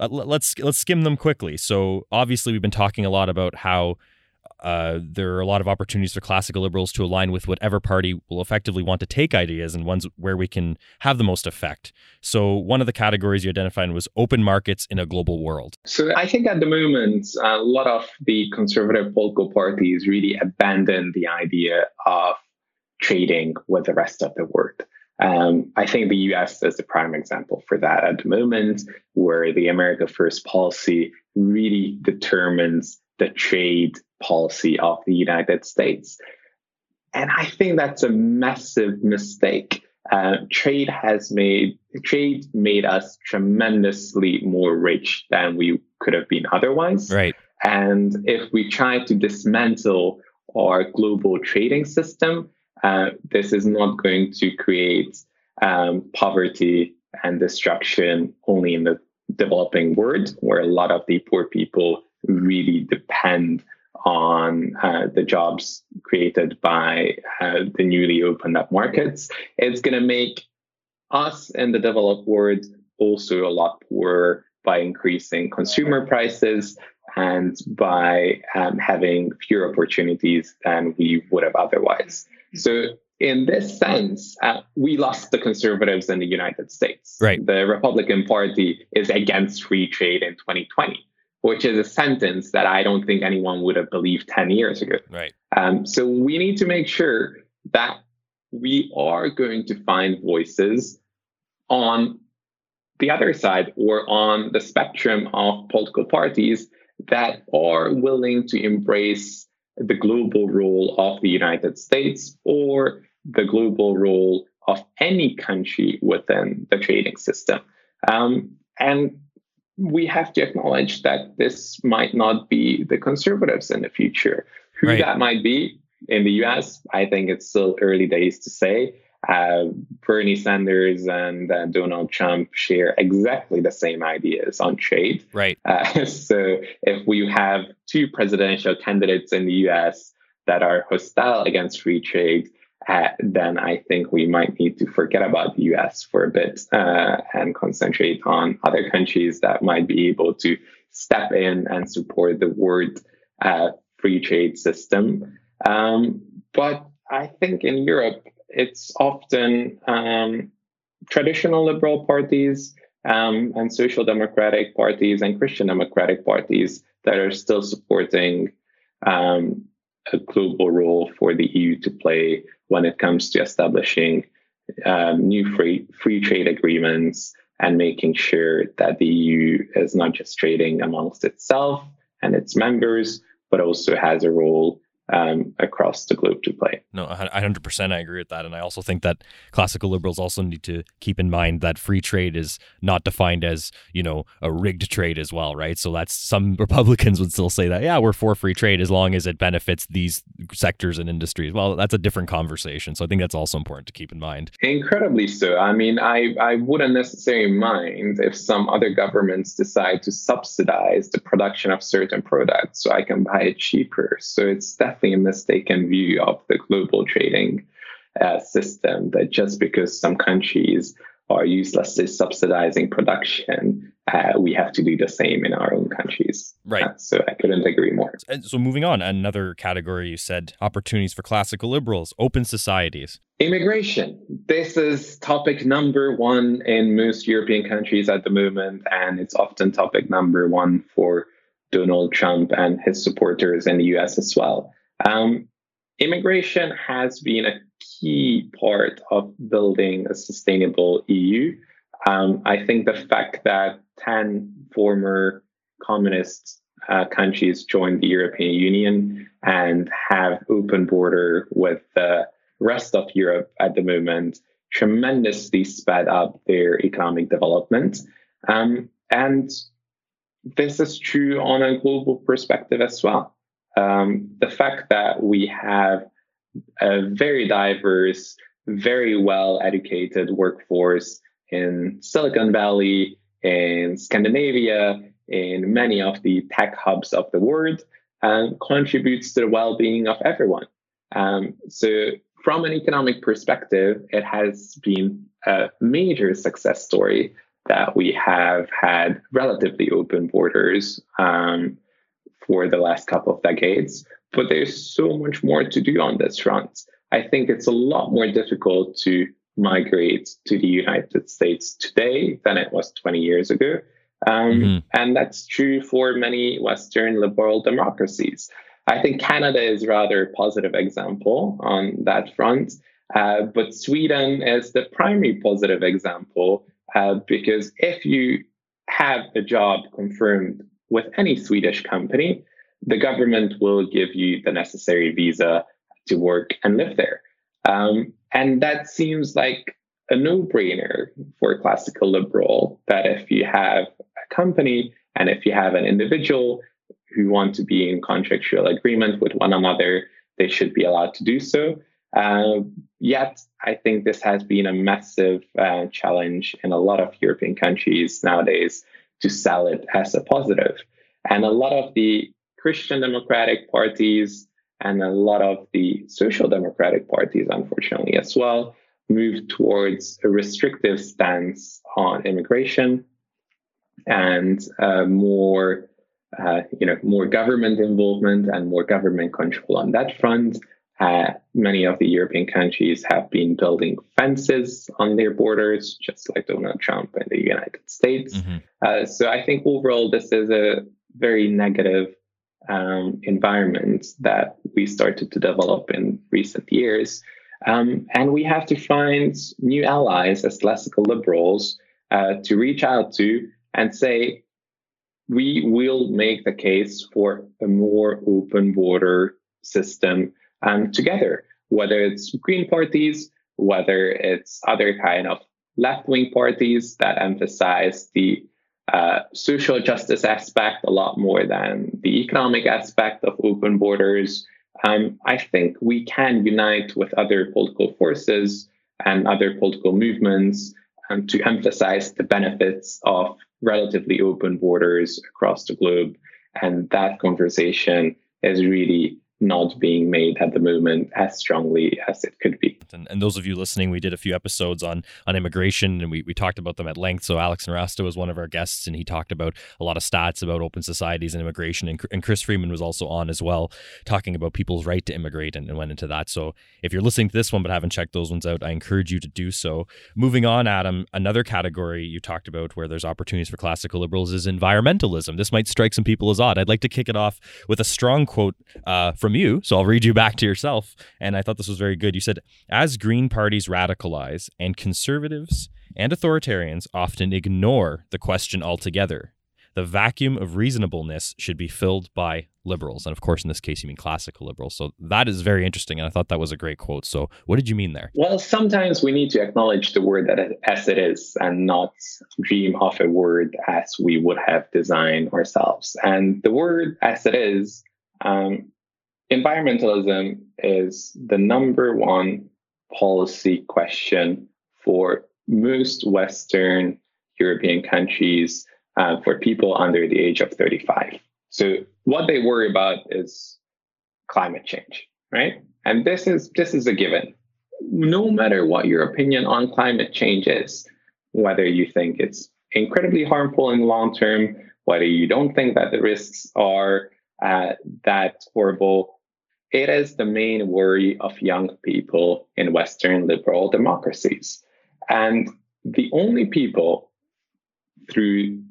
uh, let's let's skim them quickly. So obviously, we've been talking a lot about how uh, there are a lot of opportunities for classical liberals to align with whatever party will effectively want to take ideas and ones where we can have the most effect. So, one of the categories you identified was open markets in a global world. So, I think at the moment, a lot of the conservative political parties really abandon the idea of trading with the rest of the world. Um, I think the US is the prime example for that at the moment, where the America First policy really determines the trade policy of the United States. And I think that's a massive mistake. Uh, trade has made trade made us tremendously more rich than we could have been otherwise. Right. And if we try to dismantle our global trading system, uh, this is not going to create um, poverty and destruction only in the developing world, where a lot of the poor people really depend on uh, the jobs created by uh, the newly opened up markets. It's going to make us in the developed world also a lot poorer by increasing consumer prices and by um, having fewer opportunities than we would have otherwise. So, in this sense, uh, we lost the conservatives in the United States. Right. The Republican Party is against free trade in 2020 which is a sentence that I don't think anyone would have believed 10 years ago. Right. Um, so we need to make sure that we are going to find voices on the other side or on the spectrum of political parties that are willing to embrace the global role of the United States or the global role of any country within the trading system. Um, and we have to acknowledge that this might not be the conservatives in the future. Who right. that might be in the US, I think it's still early days to say. uh, Bernie Sanders and uh, Donald Trump share exactly the same ideas on trade. Right. Uh, so if we have two presidential candidates in the US that are hostile against free trade, uh, then I think we might need to forget about the US for a bit uh, and concentrate on other countries that might be able to step in and support the world uh, free trade system. Um, but I think in Europe, it's often um, traditional liberal parties um, and social democratic parties and Christian democratic parties that are still supporting um, a global role for the EU to play when it comes to establishing um, new free free trade agreements and making sure that the EU is not just trading amongst itself and its members, but also has a role um, across the globe to play. No, 100% I agree with that. And I also think that classical liberals also need to keep in mind that free trade is not defined as, you know, a rigged trade as well, right? So that's some Republicans would still say that, yeah, we're for free trade as long as it benefits these sectors and industries. Well, that's a different conversation. So I think that's also important to keep in mind. Incredibly so. I mean, I, I wouldn't necessarily mind if some other governments decide to subsidize the production of certain products so I can buy it cheaper. So it's definitely a mistaken view of the global trading uh, system that just because some countries are uselessly subsidizing production, uh, we have to do the same in our own countries. Right. Uh, so I couldn't agree more. So moving on, another category you said opportunities for classical liberals, open societies. Immigration. This is topic number one in most European countries at the moment, and it's often topic number one for Donald Trump and his supporters in the US as well. Um, immigration has been a key part of building a sustainable EU. Um, I think the fact that 10 former communist uh, countries joined the European Union and have open border with the rest of Europe at the moment tremendously sped up their economic development. Um, and this is true on a global perspective as well um, the fact that we have a very diverse, very well educated workforce in Silicon Valley, in Scandinavia, in many of the tech hubs of the world, um, contributes to the well being of everyone. Um, so, from an economic perspective, it has been a major success story that we have had relatively open borders um, for the last couple of decades. But there's so much more to do on this front. I think it's a lot more difficult to migrate to the United States today than it was 20 years ago. Um, mm-hmm. And that's true for many Western liberal democracies. I think Canada is rather a positive example on that front. Uh, but Sweden is the primary positive example uh, because if you have a job confirmed with any Swedish company, the government will give you the necessary visa to work and live there. Um, and that seems like a no brainer for a classical liberal that if you have a company and if you have an individual who want to be in contractual agreement with one another, they should be allowed to do so. Uh, yet, I think this has been a massive uh, challenge in a lot of European countries nowadays to sell it as a positive. And a lot of the Christian democratic parties and a lot of the social democratic parties, unfortunately, as well, moved towards a restrictive stance on immigration and uh, more, uh, you know, more government involvement and more government control on that front. Uh, many of the European countries have been building fences on their borders, just like Donald Trump in the United States. Mm-hmm. Uh, so I think overall, this is a very negative um, environment that we started to develop in recent years. Um, and we have to find new allies as classical liberals uh, to reach out to and say, we will make the case for a more open border system um, together, whether it's green parties, whether it's other kind of left wing parties that emphasize the uh, social justice aspect a lot more than the economic aspect of open borders. Um, I think we can unite with other political forces and other political movements um, to emphasize the benefits of relatively open borders across the globe. And that conversation is really not being made at the moment as strongly as it could be. And, and, those of you listening, we did a few episodes on on immigration, and we, we talked about them at length. So Alex Nowrasteh was one of our guests, and he talked about a lot of stats about open societies and immigration. And, and Chris Freiman was also on as well, talking about people's right to immigrate, and, and went into that. So if you're listening to this one but haven't checked those ones out, I encourage you to do so. Moving on, Adam, another category you talked about where there's opportunities for classical liberals is environmentalism. This might strike some people as odd. I'd like to kick it off with a strong quote uh, from you. So I'll read you back to yourself. And I thought this was very good. You said, as Green parties radicalize and conservatives and authoritarians often ignore the question altogether, the vacuum of reasonableness should be filled by liberals. And of course, in this case, you mean classical liberals. So that is very interesting. And I thought that was a great quote. So what did you mean there? Well, sometimes we need to acknowledge the word as it is and not dream of a word as we would have designed ourselves. And the word as it is um, environmentalism is the number one policy question for most Western European countries uh, for people under the age of 35. So what they worry about is climate change, right? And this is this is a given. No matter what your opinion on climate change is, whether you think it's incredibly harmful in the long term, whether you don't think that the risks are uh, that horrible, it is the main worry of young people in Western liberal democracies. And the only people through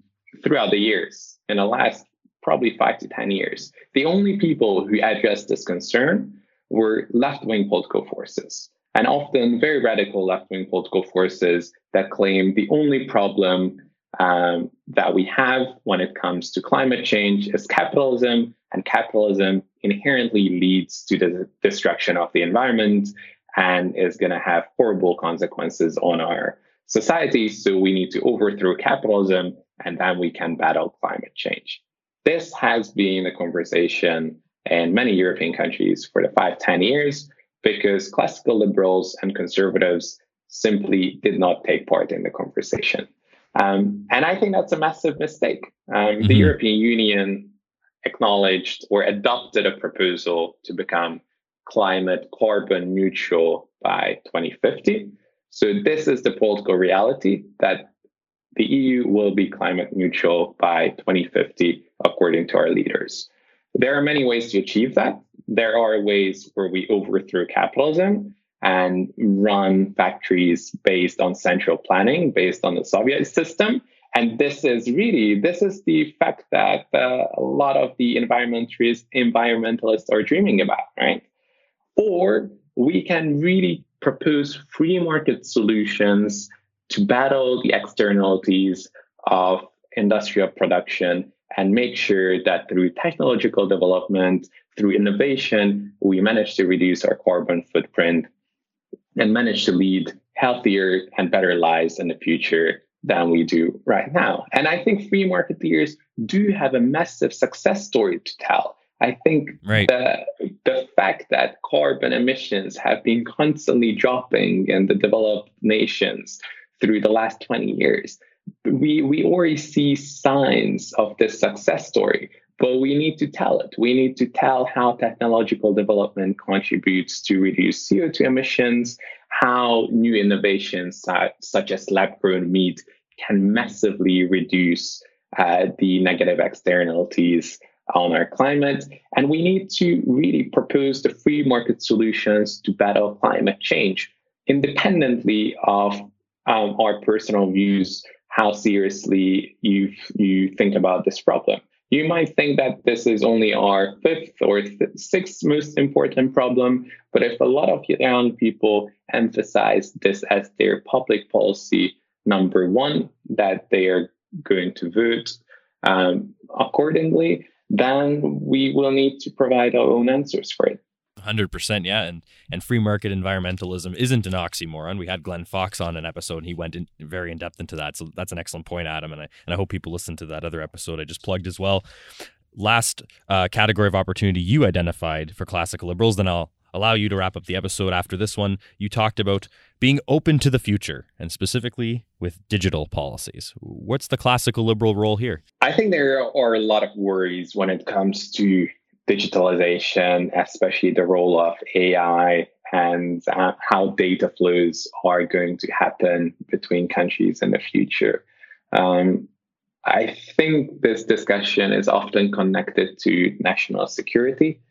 throughout the years, in the last probably five to 10 years, the only people who addressed this concern were left wing political forces, and often very radical left wing political forces that claim the only problem um, that we have when it comes to climate change is capitalism, and capitalism inherently leads to the destruction of the environment and is going to have horrible consequences on our society. So we need to overthrow capitalism and then we can battle climate change. This has been a conversation in many European countries for the five, 10 years because classical liberals and conservatives simply did not take part in the conversation. Um, and I think that's a massive mistake. Um, mm-hmm. The European Union acknowledged or adopted a proposal to become climate carbon neutral by 2050. So, this is the political reality that the EU will be climate neutral by 2050, according to our leaders. There are many ways to achieve that. There are ways where we overthrow capitalism and run factories based on central planning, based on the Soviet system. And this is really, this is the fact that uh, a lot of the environmentalists, environmentalists are dreaming about, right? Or we can really propose free market solutions to battle the externalities of industrial production and make sure that through technological development, through innovation, we manage to reduce our carbon footprint and manage to lead healthier and better lives in the future than we do right now. And I think free marketeers do have a massive success story to tell. I think right. the, the fact that carbon emissions have been constantly dropping in the developed nations through the last 20 years, we, we already see signs of this success story but we need to tell it. We need to tell how technological development contributes to reduce CO2 emissions, how new innovations such as lab grown meat can massively reduce uh, the negative externalities on our climate. And we need to really propose the free market solutions to battle climate change independently of um, our personal views, how seriously you, you think about this problem. You might think that this is only our fifth or sixth most important problem, but if a lot of young people emphasize this as their public policy number one, that they are going to vote um, accordingly, then we will need to provide our own answers for it. 100% yeah and and free market environmentalism isn't an oxymoron we had glenn fox on an episode and he went in very in depth into that so that's an excellent point adam and i and i hope people listen to that other episode i just plugged as well last uh, category of opportunity you identified for classical liberals then i'll allow you to wrap up the episode after this one. You talked about being open to the future and specifically with digital policies. What's the classical liberal role here? I think there are a lot of worries when it comes to digitalization, especially the role of AI and uh, how data flows are going to happen between countries in the future. Um, I think this discussion is often connected to national security.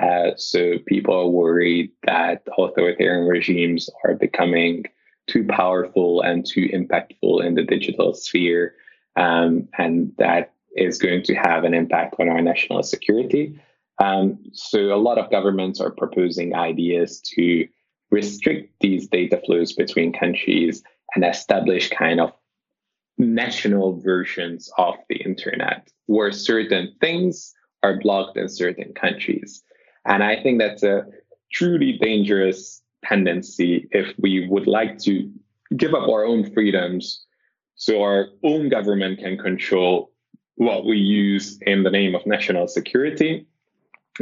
Uh, so people are worried that authoritarian regimes are becoming too powerful and too impactful in the digital sphere, um, and that is going to have an impact on our national security. Um, so a lot of governments are proposing ideas to restrict these data flows between countries and establish kind of national versions of the internet where certain things are blocked in certain countries. And I think that's a truly dangerous tendency if we would like to give up our own freedoms so our own government can control what we use in the name of national security.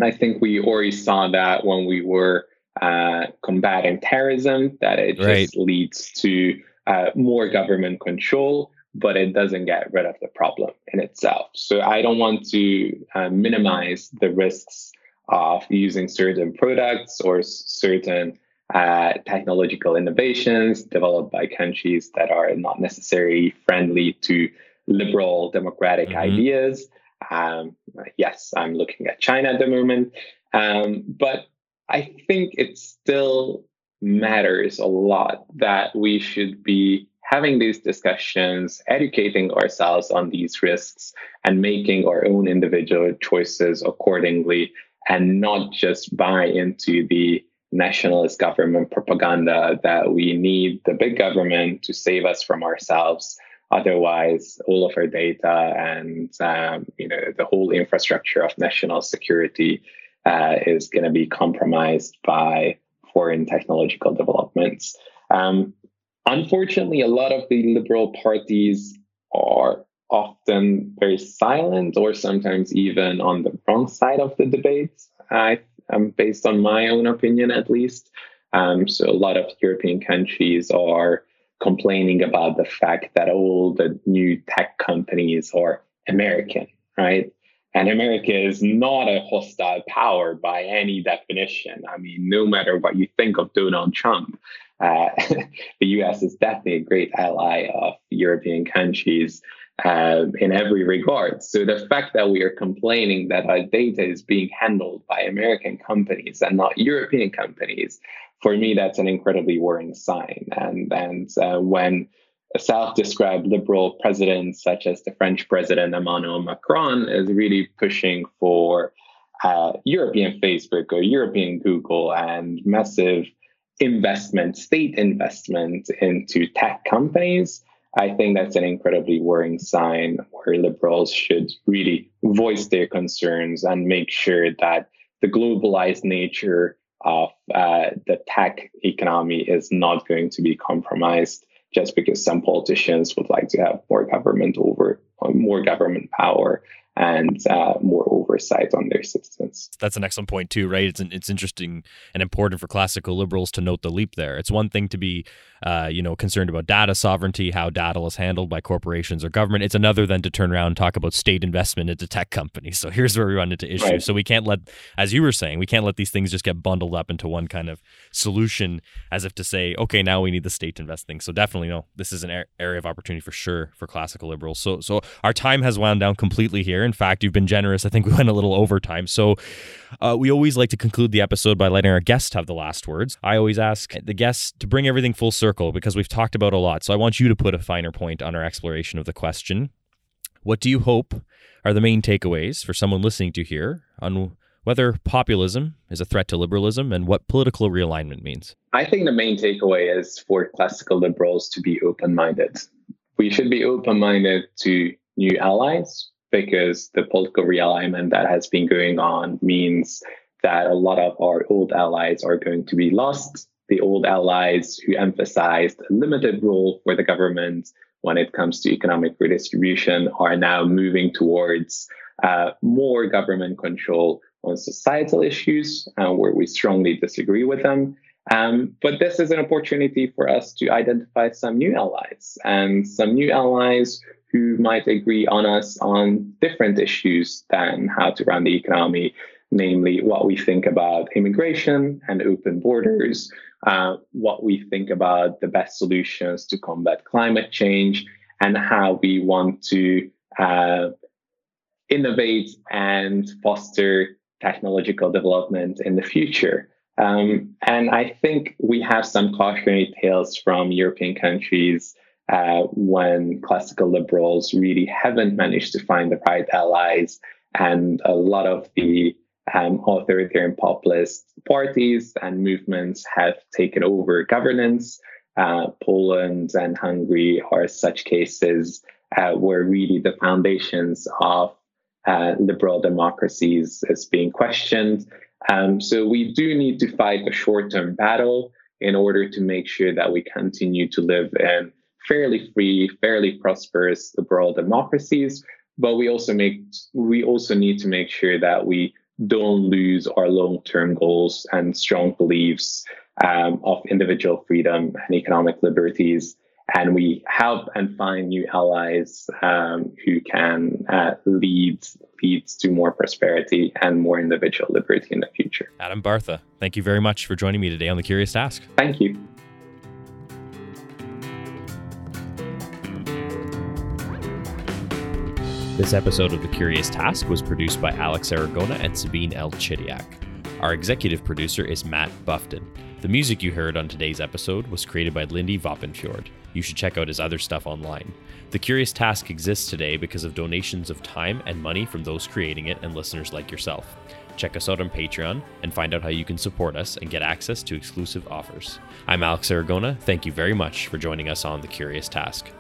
I think we already saw that when we were uh, combating terrorism, that it right. just leads to uh, more government control but it doesn't get rid of the problem in itself. So I don't want to uh, minimize the risks of using certain products or certain uh, technological innovations developed by countries that are not necessarily friendly to liberal democratic mm-hmm. ideas. Um, yes, I'm looking at China at the moment. Um, but I think it still matters a lot that we should be having these discussions, educating ourselves on these risks, and making our own individual choices accordingly, and not just buy into the nationalist government propaganda that we need the big government to save us from ourselves. Otherwise, all of our data and um, you know the whole infrastructure of national security uh, is going to be compromised by foreign technological developments. Um, Unfortunately, a lot of the liberal parties are often very silent or sometimes even on the wrong side of the debate. I, um, based on my own opinion, at least. Um, so a lot of European countries are complaining about the fact that all the new tech companies are American, right? And America is not a hostile power by any definition. I mean, no matter what you think of Donald Trump, uh, the US is definitely a great ally of European countries uh, in every regard. So the fact that we are complaining that our data is being handled by American companies and not European companies, for me, that's an incredibly worrying sign. And, and uh, when a self-described liberal presidents such as the French president Emmanuel Macron is really pushing for uh, European Facebook or European Google and massive investment, state investment into tech companies, I think that's an incredibly worrying sign where liberals should really voice their concerns and make sure that the globalized nature of uh, the tech economy is not going to be compromised just because some politicians would like to have more government over more government power and uh, more oversight on their citizens. That's an excellent point too, right? It's it's interesting and important for classical liberals to note the leap there. It's one thing to be, uh, you know, concerned about data sovereignty, how data is handled by corporations or government. It's another than to turn around and talk about state investment into tech companies. So here's where we run into issues. Right. So we can't let, as you were saying, we can't let these things just get bundled up into one kind of solution, as if to say, okay, now we need the state to invest things. So definitely, no, this is an area of opportunity for sure for classical liberals. So so our time has wound down completely here. In fact, you've been generous. I think we went a little over time. So uh, we always like to conclude the episode by letting our guests have the last words. I always ask the guests to bring everything full circle because we've talked about a lot. So I want you to put a finer point on our exploration of the question. What do you hope are the main takeaways for someone listening to here on whether populism is a threat to liberalism and what political realignment means? I think the main takeaway is for classical liberals to be open minded. We should be open minded to new allies because the political realignment that has been going on means that a lot of our old allies are going to be lost. The old allies who emphasized a limited role for the government when it comes to economic redistribution are now moving towards uh, more government control, on societal issues uh, where we strongly disagree with them. Um, but this is an opportunity for us to identify some new allies and some new allies who might agree on us on different issues than how to run the economy, namely what we think about immigration and open borders, uh, what we think about the best solutions to combat climate change, and how we want to uh, innovate and foster technological development in the future. Um, and I think we have some cautionary tales from European countries uh, when classical liberals really haven't managed to find the right allies, and a lot of the um, authoritarian populist parties and movements have taken over governance. Uh, Poland and Hungary are such cases uh, where really the foundations of uh, liberal democracies is being questioned. Um, so we do need to fight a short-term battle in order to make sure that we continue to live in fairly free, fairly prosperous liberal democracies. But we also make we also need to make sure that we don't lose our long-term goals and strong beliefs um, of individual freedom and economic liberties and we help and find new allies um, who can uh, lead leads to more prosperity and more individual liberty in the future. Adam Bartha, thank you very much for joining me today on the Curious Task. Thank you. This episode of The Curious Task was produced by Alex Aragona and Sabine L. Chidiak. Our executive producer is Matt Buffton. The music you heard on today's episode was created by Lindy Vopnfjörð. You should check out his other stuff online. The Curious Task exists today because of donations of time and money from those creating it and listeners like yourself. Check us out on Patreon and find out how you can support us and get access to exclusive offers. I'm Alex Aragona. Thank you very much for joining us on The Curious Task.